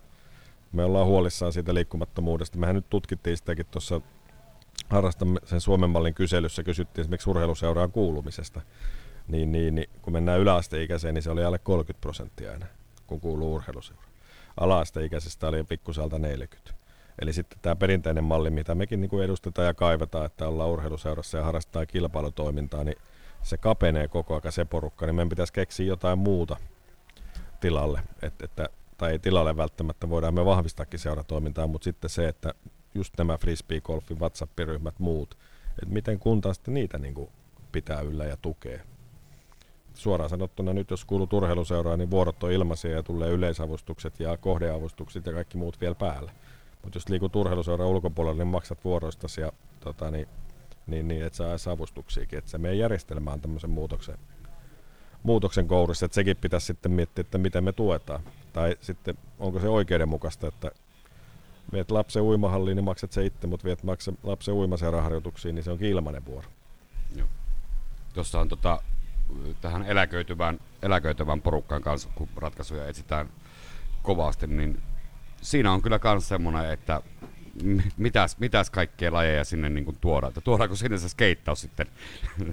me ollaan huolissaan siitä liikkumattomuudesta. Mehän nyt tutkittiin sitäkin tuossa harrastamme sen Suomen mallin kyselyssä, kysyttiin esimerkiksi urheiluseuraan kuulumisesta. Niin, niin, niin kun mennään yläasteikäiseen, niin se oli alle 30 prosenttia aina, kun kuuluu urheiluseura. Ala-asteikäisestä oli pikkuselta 40. Eli sitten tämä perinteinen malli, mitä mekin niin kuin edustetaan ja kaivetaan, että ollaan urheiluseurassa ja harrastaa kilpailutoimintaa, niin se kapenee koko ajan se porukka, niin meidän pitäisi keksiä jotain muuta tilalle. Et, että, tai ei tilalle välttämättä, voidaan me vahvistaakin seuratoimintaa, mutta sitten se, että just nämä frisbee-golfin WhatsApp-ryhmät muut, että miten kunta sitten niitä niin kuin pitää yllä ja tukee. Suoraan sanottuna nyt, jos kuuluu urheiluseuraan, niin vuorot on ilmaisia ja tulee yleisavustukset ja kohdeavustukset ja kaikki muut vielä päälle. Mutta jos liikut urheiluseuraan ulkopuolella, niin maksat vuoroistasi ja tota, niin, niin, niin et saa avustuksiakin. Että se meidän järjestelmä on tämmöisen muutoksen, muutoksen kourissa, että sekin pitäisi sitten miettiä, että miten me tuetaan. Tai sitten onko se oikeudenmukaista, että viet lapsen uimahalliin, niin maksat se itse, mutta viet lapsen uimaseuraharjoituksiin, niin se on ilmainen vuoro. Joo. Tuossa on tota, tähän eläköityvän, eläköityvän porukkaan kanssa, kun ratkaisuja etsitään kovasti, niin siinä on kyllä myös semmoinen, että mitäs, mitäs kaikkea lajeja sinne niin tuodaan. Että tuodaanko sinne se skeittaus sitten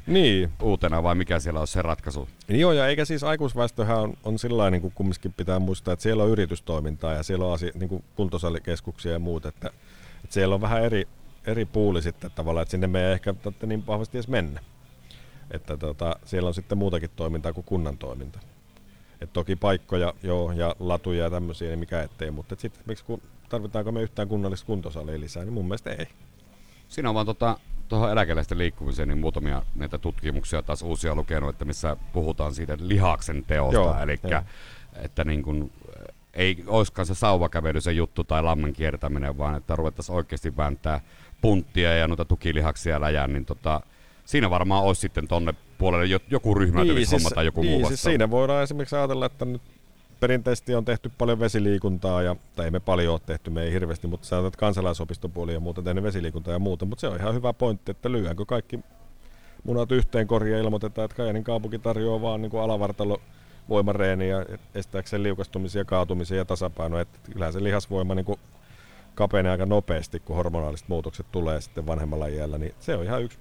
niin. uutena vai mikä siellä on se ratkaisu? Niin joo, ja eikä siis aikuisväestöhän on, on sillä niin kuin kumminkin pitää muistaa, että siellä on yritystoimintaa ja siellä on asia, niin kuin kuntosalikeskuksia ja muut, että, että siellä on vähän eri, eri puuli sitten tavallaan, että sinne me ei ehkä niin vahvasti edes mennä. Että tota, siellä on sitten muutakin toimintaa kuin kunnan toiminta. Et toki paikkoja joo, ja latuja ja tämmöisiä, niin mikä ettei, mutta sitten miksi kun tarvitaanko me yhtään kunnallista kuntosalia lisää, niin mun mielestä ei. Siinä on vaan tota, tuohon eläkeläisten liikkumiseen niin muutamia näitä tutkimuksia taas uusia lukenut, että missä puhutaan siitä lihaksen teosta, eli että niin kun, ei olisikaan se sauvakävely se juttu tai lammen kiertäminen, vaan että ruvettaisiin oikeasti vääntää punttia ja noita tukilihaksia läjään, niin tota, siinä varmaan olisi sitten tonne puolelle joku ryhmäytymishomma niin, siis, tai joku niin, muu siis siinä voidaan esimerkiksi ajatella, että nyt perinteisesti on tehty paljon vesiliikuntaa, ja, tai ei me paljon ole tehty, me ei hirveästi, mutta sä otat kansalaisopistopuoli ja muuta tehnyt vesiliikuntaa ja muuta, mutta se on ihan hyvä pointti, että lyödäänkö kaikki munat yhteen koriin ja ilmoitetaan, että Kajanin kaupunki tarjoaa vaan niin alavartalo voimareeniä estääkseen liukastumisia, kaatumisia ja tasapainoa. Että kyllähän se lihasvoima niin kuin kapenee aika nopeasti, kun hormonaaliset muutokset tulee sitten vanhemmalla iällä, niin se on ihan yksi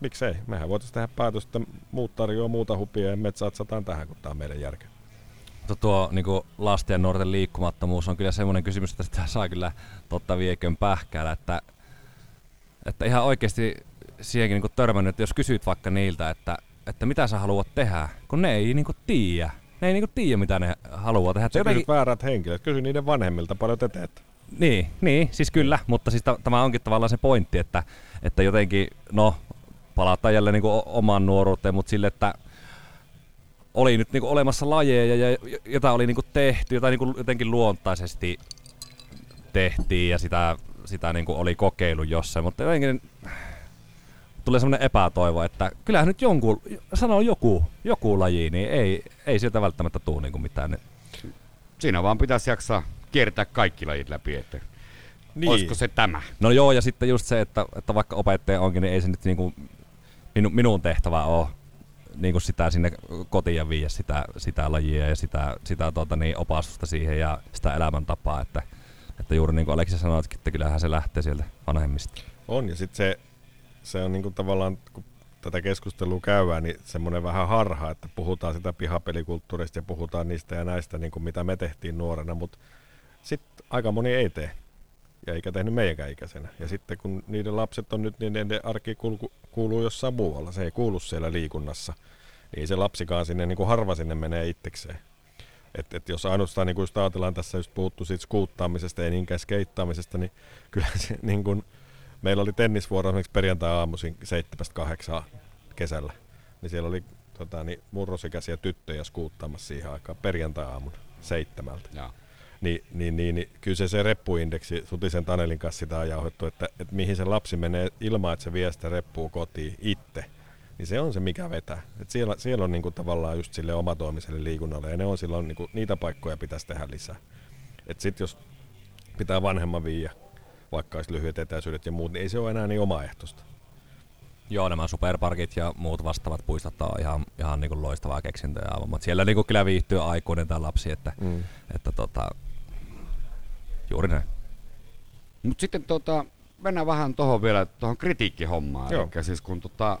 miksei. Mehän voitaisiin tehdä päätös, että muut tarjoaa muuta hupia ja me satsataan tähän, kun tämä on meidän järkeä. Tuo niin lasten ja nuorten liikkumattomuus on kyllä semmoinen kysymys, että sitä saa kyllä totta viekön pähkäällä, että, että ihan oikeasti siihenkin niin törmännyt, että jos kysyt vaikka niiltä, että, että mitä sä haluat tehdä, kun ne ei niin tiedä. Ne ei niin tiedä, mitä ne haluaa tehdä. Se jotenkin... väärät henkilöt. Kysy niiden vanhemmilta, paljon te teette. Niin, niin, siis kyllä, mutta siis t- tämä onkin tavallaan se pointti, että, että jotenkin, no palata jälleen niin kuin omaan nuoruuteen, mutta sille, että oli nyt niin kuin olemassa lajeja, ja, jota oli niin kuin tehty, jota niin kuin jotenkin luontaisesti tehtiin ja sitä, sitä niin kuin oli kokeilu jossain, mutta jotenkin tulee semmoinen epätoivo, että kyllähän nyt jonkun, sanoo joku, joku laji, niin ei, ei sieltä välttämättä tule niin kuin mitään. Siinä vaan pitäisi jaksaa kiertää kaikki lajit läpi, että niin. olisiko se tämä? No joo, ja sitten just se, että, että vaikka opettaja onkin, niin ei se nyt niin kuin minu, minun tehtävä on niin kuin sitä sinne kotiin ja viiä sitä, sitä lajia ja sitä, sitä tuota, niin opastusta siihen ja sitä elämäntapaa, että, että juuri niin kuin Aleksi sanoi, että kyllähän se lähtee sieltä vanhemmista. On ja sitten se, se on niin kuin tavallaan, kun tätä keskustelua käydään, niin semmoinen vähän harha, että puhutaan sitä pihapelikulttuurista ja puhutaan niistä ja näistä, niin kuin mitä me tehtiin nuorena, mutta sitten aika moni ei tee ja eikä tehnyt meidänkään ikäisenä. Ja sitten kun niiden lapset on nyt, niin niiden arki kuuluu, kuuluu jossain muualla. Se ei kuulu siellä liikunnassa. Niin se lapsikaan sinne, niin kuin harva sinne menee itsekseen. Et, et jos ainoastaan, niin kuin just ajatellaan tässä just puhuttu siitä skuuttaamisesta, ei niinkään skeittaamisesta, niin kyllä se niin kuin, meillä oli tennisvuoro esimerkiksi perjantai-aamuisin 7-8 kesällä. Niin siellä oli tota, niin murrosikäisiä tyttöjä skuuttaamassa siihen aikaan perjantai-aamuna seitsemältä. Ja. Niin, niin, niin, niin kyllä se, se reppuindeksi, Sutisen Tanelin kanssa sitä on jauhettu, että, että mihin se lapsi menee ilman, että se vie sitä reppua kotiin itse. Niin se on se, mikä vetää. Et siellä, siellä on niinku tavallaan just sille omatoimiselle liikunnalle, ja ne on silloin, niinku, niitä paikkoja pitäisi tehdä lisää. Et sit jos pitää vanhemman viiä, vaikka olisi lyhyet etäisyydet ja muut, niin ei se ole enää niin omaehtoista. Joo, nämä superparkit ja muut vastaavat puistot on ihan, ihan niin kuin loistavaa keksintöä mutta siellä niin kuin kyllä viihtyy aikuinen tai lapsi, että, mm. että tota, juuri näin. Mutta sitten tota, mennään vähän tuohon vielä, tuohon kritiikkihommaan. Eli siis kun tota,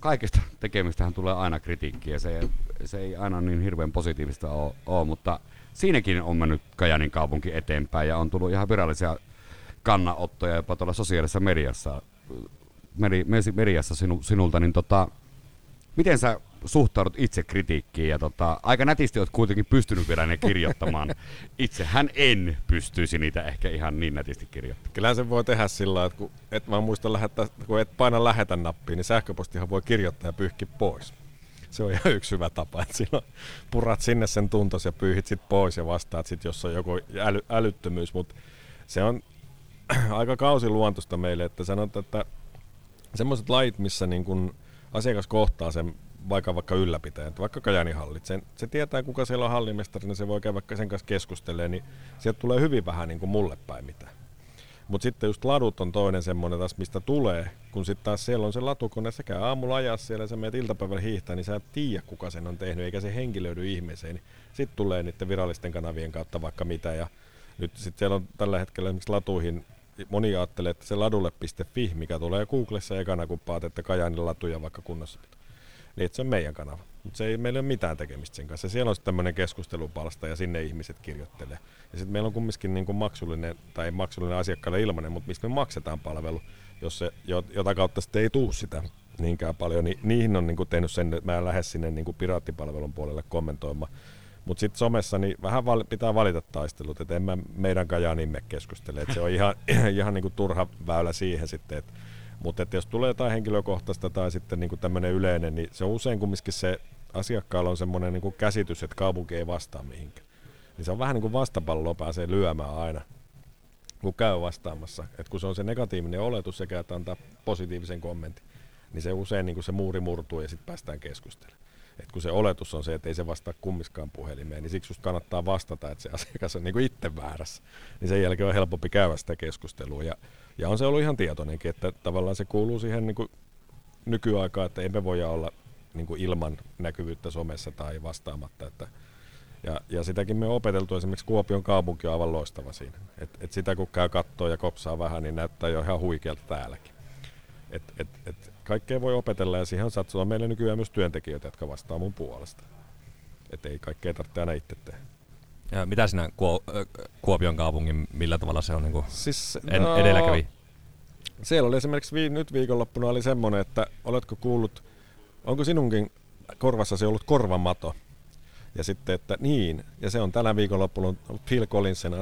kaikista tekemistähän tulee aina kritiikkiä, se, se ei aina niin hirveän positiivista ole, ole, mutta siinäkin on mennyt Kajanin kaupunki eteenpäin ja on tullut ihan virallisia kannanottoja jopa tuolla sosiaalisessa mediassa, meri, mediassa sinu, sinulta, niin tota, miten sä suhtaudut itse kritiikkiin ja tota, aika nätisti oot kuitenkin pystynyt vielä ne kirjoittamaan. Itsehän en pystyisi niitä ehkä ihan niin nätisti kirjoittamaan. Kyllä se voi tehdä sillä että kun et vaan muista lähettää, kun et paina lähetä nappia, niin sähköpostihan voi kirjoittaa ja pyyhki pois. Se on ihan yksi hyvä tapa, että silloin purat sinne sen tuntos ja pyyhit sit pois ja vastaat sit, jos on joku äly, älyttömyys, mutta se on aika kausiluontoista meille, että sanotaan, että semmoiset lait, missä niin kun asiakas kohtaa sen vaikka vaikka ylläpitäjän, vaikka Kajanihallit, sen, se tietää kuka siellä on hallimestari, niin se voi käydä vaikka sen kanssa keskustelemaan, niin sieltä tulee hyvin vähän niin kuin mulle päin mitään. Mutta sitten just ladut on toinen semmoinen taas, mistä tulee, kun sitten taas siellä on se latukone, sä käy aamulla ajaa siellä, sä menet iltapäivällä hiihtää, niin sä et tiedä kuka sen on tehnyt, eikä se henki löydy ihmeeseen. Niin sitten tulee niiden virallisten kanavien kautta vaikka mitä, ja nyt sitten siellä on tällä hetkellä esimerkiksi latuihin moni ajattelee, että se ladulle.fi, mikä tulee Googlessa ekana, kun paat, että Kajaanin latuja vaikka kunnossa. Niin, että se on meidän kanava. Mutta se ei meillä ole mitään tekemistä sen kanssa. Siellä on tämmöinen keskustelupalsta ja sinne ihmiset kirjoittelee. Ja sitten meillä on kumminkin niin kuin maksullinen, tai maksullinen asiakkaalle ilmainen, mutta mistä me maksetaan palvelu, jos se, jota kautta sitten ei tuu sitä niinkään paljon, niin niihin on niin kuin tehnyt sen, että mä en lähde sinne niin kuin piraattipalvelun puolelle kommentoimaan mutta sitten somessa niin vähän val- pitää valita taistelut, että en mä meidän Kajaanimme keskustele. Et se on ihan, ihan niinku turha väylä siihen sitten. Et, mutta et jos tulee jotain henkilökohtaista tai sitten niinku tämmöinen yleinen, niin se on usein kumminkin se asiakkaalla on semmoinen niinku käsitys, että kaupunki ei vastaa mihinkään. Niin se on vähän niin kuin vastapalloa pääsee lyömään aina, kun käy vastaamassa. Et kun se on se negatiivinen oletus sekä että antaa positiivisen kommentin, niin se usein niin kuin se muuri murtuu ja sitten päästään keskustelemaan. Et kun se oletus on se, että ei se vastaa kummiskaan puhelimeen, niin siksi kannattaa vastata, että se asiakas on niin kuin itse väärässä. Niin sen jälkeen on helpompi käydä sitä keskustelua. Ja, ja on se ollut ihan tietoinenkin, että tavallaan se kuuluu siihen niin kuin nykyaikaan, että emme voi olla niin kuin ilman näkyvyyttä somessa tai vastaamatta. Että, ja, ja sitäkin me on opeteltu, esimerkiksi Kuopion kaupunki on aivan loistava siinä. Et, et sitä kun käy kattoa ja kopsaa vähän, niin näyttää jo ihan huikealta täälläkin. Et, et, et kaikkea voi opetella ja siihen on satsulla meillä nykyään myös työntekijöitä, jotka vastaa mun puolesta. Että ei kaikkea tarvitse aina itse tehdä. Ja mitä sinä Kuopion kaupungin, millä tavalla se on niin kuin siis, en, no, edelläkävi? Siellä oli esimerkiksi vi, nyt viikonloppuna oli semmoinen, että oletko kuullut, onko sinunkin korvassasi ollut korvamato? Ja sitten, että niin, ja se on tänä viikonloppuna Phil Collinsen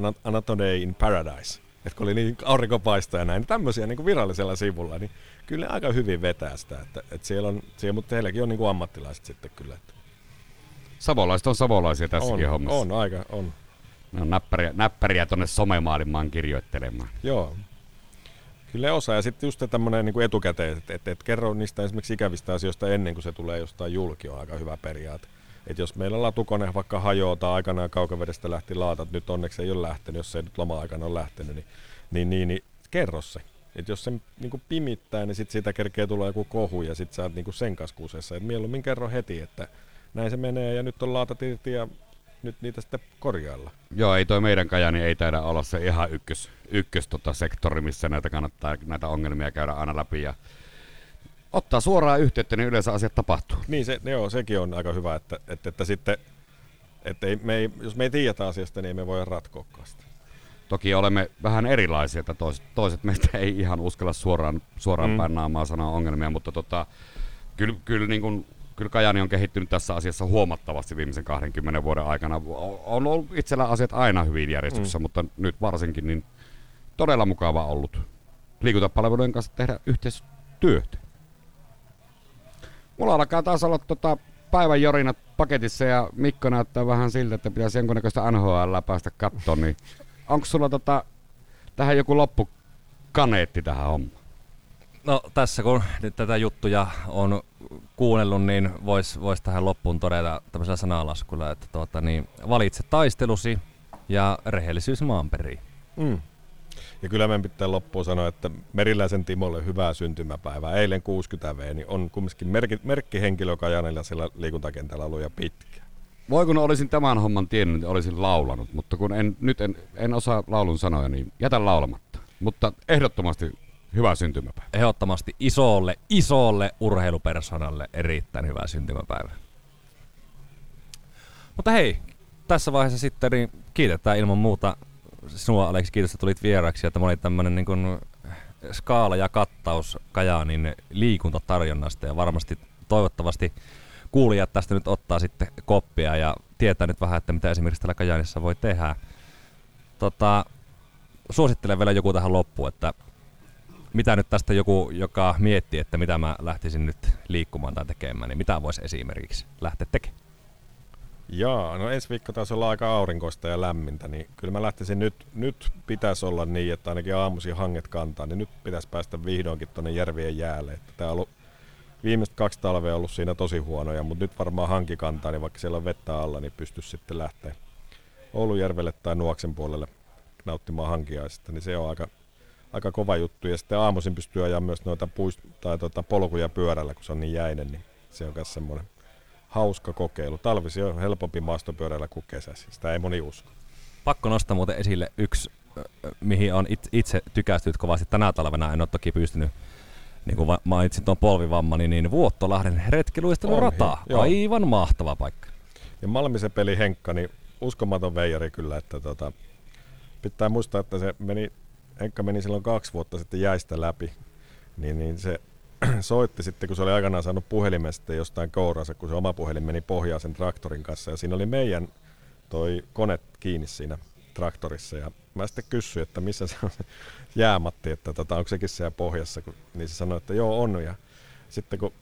Day in Paradise. Että kun oli niin aurinko paistaa ja näin, niin tämmöisiä niin kuin virallisella sivulla, niin kyllä aika hyvin vetää sitä. Että, että siellä on, siellä, mutta heilläkin on niin kuin ammattilaiset sitten kyllä. Että. Savolaiset on savolaisia tässäkin on, hommassa. On, aika, on. Ne on näppäriä, näppäriä tuonne somemaailmaan kirjoittelemaan. Joo. Kyllä osaa. Ja sitten just tämmöinen niin etukäteen, että et, et kerro niistä esimerkiksi ikävistä asioista ennen kuin se tulee jostain julki, on aika hyvä periaate. Et jos meillä latukone vaikka hajoaa tai aikanaan kaukavedestä lähti laatat, nyt onneksi ei ole lähtenyt, jos se ei nyt loma-aikana ole lähtenyt, niin, niin, niin, niin kerro se. Et jos se niin pimittää, niin sit siitä kerkee tulla joku kohu ja sitten sä oot niin sen kanssa kusessa. Et mieluummin kerro heti, että näin se menee ja nyt on laatat irti ja nyt niitä sitten korjailla. Joo, ei toi meidän kajani ei taida olla se ihan ykkös, ykkös tota sektori, missä näitä kannattaa näitä ongelmia käydä aina läpi ja ottaa suoraan yhteyttä, niin yleensä asiat tapahtuu. Niin, se, joo, sekin on aika hyvä, että, että, että sitten, että ei, me ei, jos me ei tiedä asiasta, niin me voi ratkoa sitä. Toki olemme vähän erilaisia, että toiset, toiset meistä ei ihan uskalla suoraan, suoraan mm. päin naamaa sanoa ongelmia, mutta tota, kyllä, kyllä, niin kuin, kyllä Kajani on kehittynyt tässä asiassa huomattavasti viimeisen 20 vuoden aikana. On ollut itsellä asiat aina hyvin järjestyksessä, mm. mutta nyt varsinkin niin todella mukava ollut liikuntapalvelujen kanssa tehdä yhteistyötä. Mulla alkaa taas olla tota päivän jorinat paketissa ja Mikko näyttää vähän siltä, että pitäisi jonkunnäköistä NHL päästä kattoon, niin onko sulla tota, tähän joku loppukaneetti tähän hommaan? No tässä kun nyt tätä juttuja on kuunnellut, niin voisi vois tähän loppuun todeta tämmöisellä sanalaskulla, että tuota, niin, valitse taistelusi ja rehellisyys maanperiin. Mm. Ja kyllä meidän pitää loppuun sanoa, että Meriläisen Timolle hyvää syntymäpäivää. Eilen 60 V, niin on kumminkin merkki, merkkihenkilö Kajanilla sillä liikuntakentällä ollut jo pitkään. Voi kun olisin tämän homman tiennyt, niin olisin laulanut, mutta kun en, nyt en, en osaa laulun sanoja, niin jätän laulamatta. Mutta ehdottomasti hyvää syntymäpäivää. Ehdottomasti isolle, isolle urheilupersonalle erittäin hyvää syntymäpäivää. Mutta hei, tässä vaiheessa sitten niin kiitetään ilman muuta sinua Aleksi, kiitos, että tulit vieraksi. Tämä oli tämmöinen niin kuin skaala ja kattaus Kajaanin liikuntatarjonnasta ja varmasti toivottavasti kuulijat tästä nyt ottaa sitten koppia ja tietää nyt vähän, että mitä esimerkiksi täällä Kajaanissa voi tehdä. Tota, suosittelen vielä joku tähän loppuun, että mitä nyt tästä joku, joka miettii, että mitä mä lähtisin nyt liikkumaan tai tekemään, niin mitä voisi esimerkiksi lähteä tekemään? Jaa, no ensi viikko taas olla aika aurinkoista ja lämmintä, niin kyllä mä lähtisin nyt, nyt pitäisi olla niin, että ainakin aamuisin hanget kantaa, niin nyt pitäisi päästä vihdoinkin tuonne järvien jäälle. Että tää on ollut viimeiset kaksi talvea ollut siinä tosi huonoja, mutta nyt varmaan hanki kantaa, niin vaikka siellä on vettä alla, niin pystyisi sitten lähteä Oulujärvelle tai Nuoksen puolelle nauttimaan hankiaisista, niin se on aika, aika kova juttu. Ja sitten aamuisin pystyy ajaa myös noita puist- tai tuota polkuja pyörällä, kun se on niin jäinen, niin se on myös semmoinen hauska kokeilu. Talvisi on helpompi maastopyöräillä kuin kesäsi. Sitä ei moni usko. Pakko nostaa muuten esille yksi, mihin on itse tykästynyt kovasti. Tänä talvena en ole toki pystynyt niin kuin mainitsin tuon polvivammani, niin Vuottolahden retkiluistelurata. Aivan mahtava paikka. Ja Malmisen peli Henkka, niin uskomaton veijari kyllä, että tota, pitää muistaa, että se meni, Henkka meni silloin kaksi vuotta sitten jäistä läpi, niin, niin se soitti sitten, kun se oli aikanaan saanut puhelimen sitten jostain kouransa, kun se oma puhelin meni pohjaan sen traktorin kanssa. Ja siinä oli meidän toi kone kiinni siinä traktorissa. Ja mä sitten kysyin, että missä se on jäämatti, että tota, onko sekin siellä pohjassa. Kun, niin se sanoi, että joo on. Ja sitten kun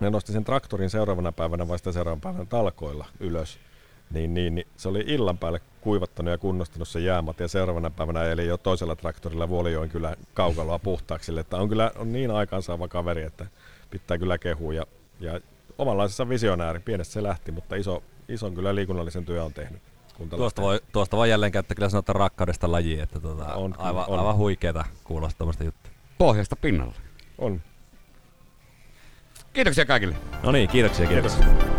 ne nosti sen traktorin seuraavana päivänä vai sitä seuraavana päivänä talkoilla ylös, niin, niin, niin se oli illan päälle kuivattanut ja kunnostanut se jäämat ja seuraavana päivänä eli jo toisella traktorilla Vuolijoen kyllä kaukaloa puhtaaksi, että on kyllä on niin aikaansaava kaveri, että pitää kyllä kehua ja, ja omanlaisessa visionääri, pienestä se lähti, mutta iso, ison kyllä liikunnallisen työ on tehnyt. Tuosta voi, tuosta voi jälleen käyttää kyllä sanotaan rakkaudesta laji, että tuota, on, aivan, on. aivan huikeeta kuulostaa tuommoista juttua. Pohjasta pinnalle. On. Kiitoksia kaikille. No niin, kiitoksia, kiitoksia. kiitos.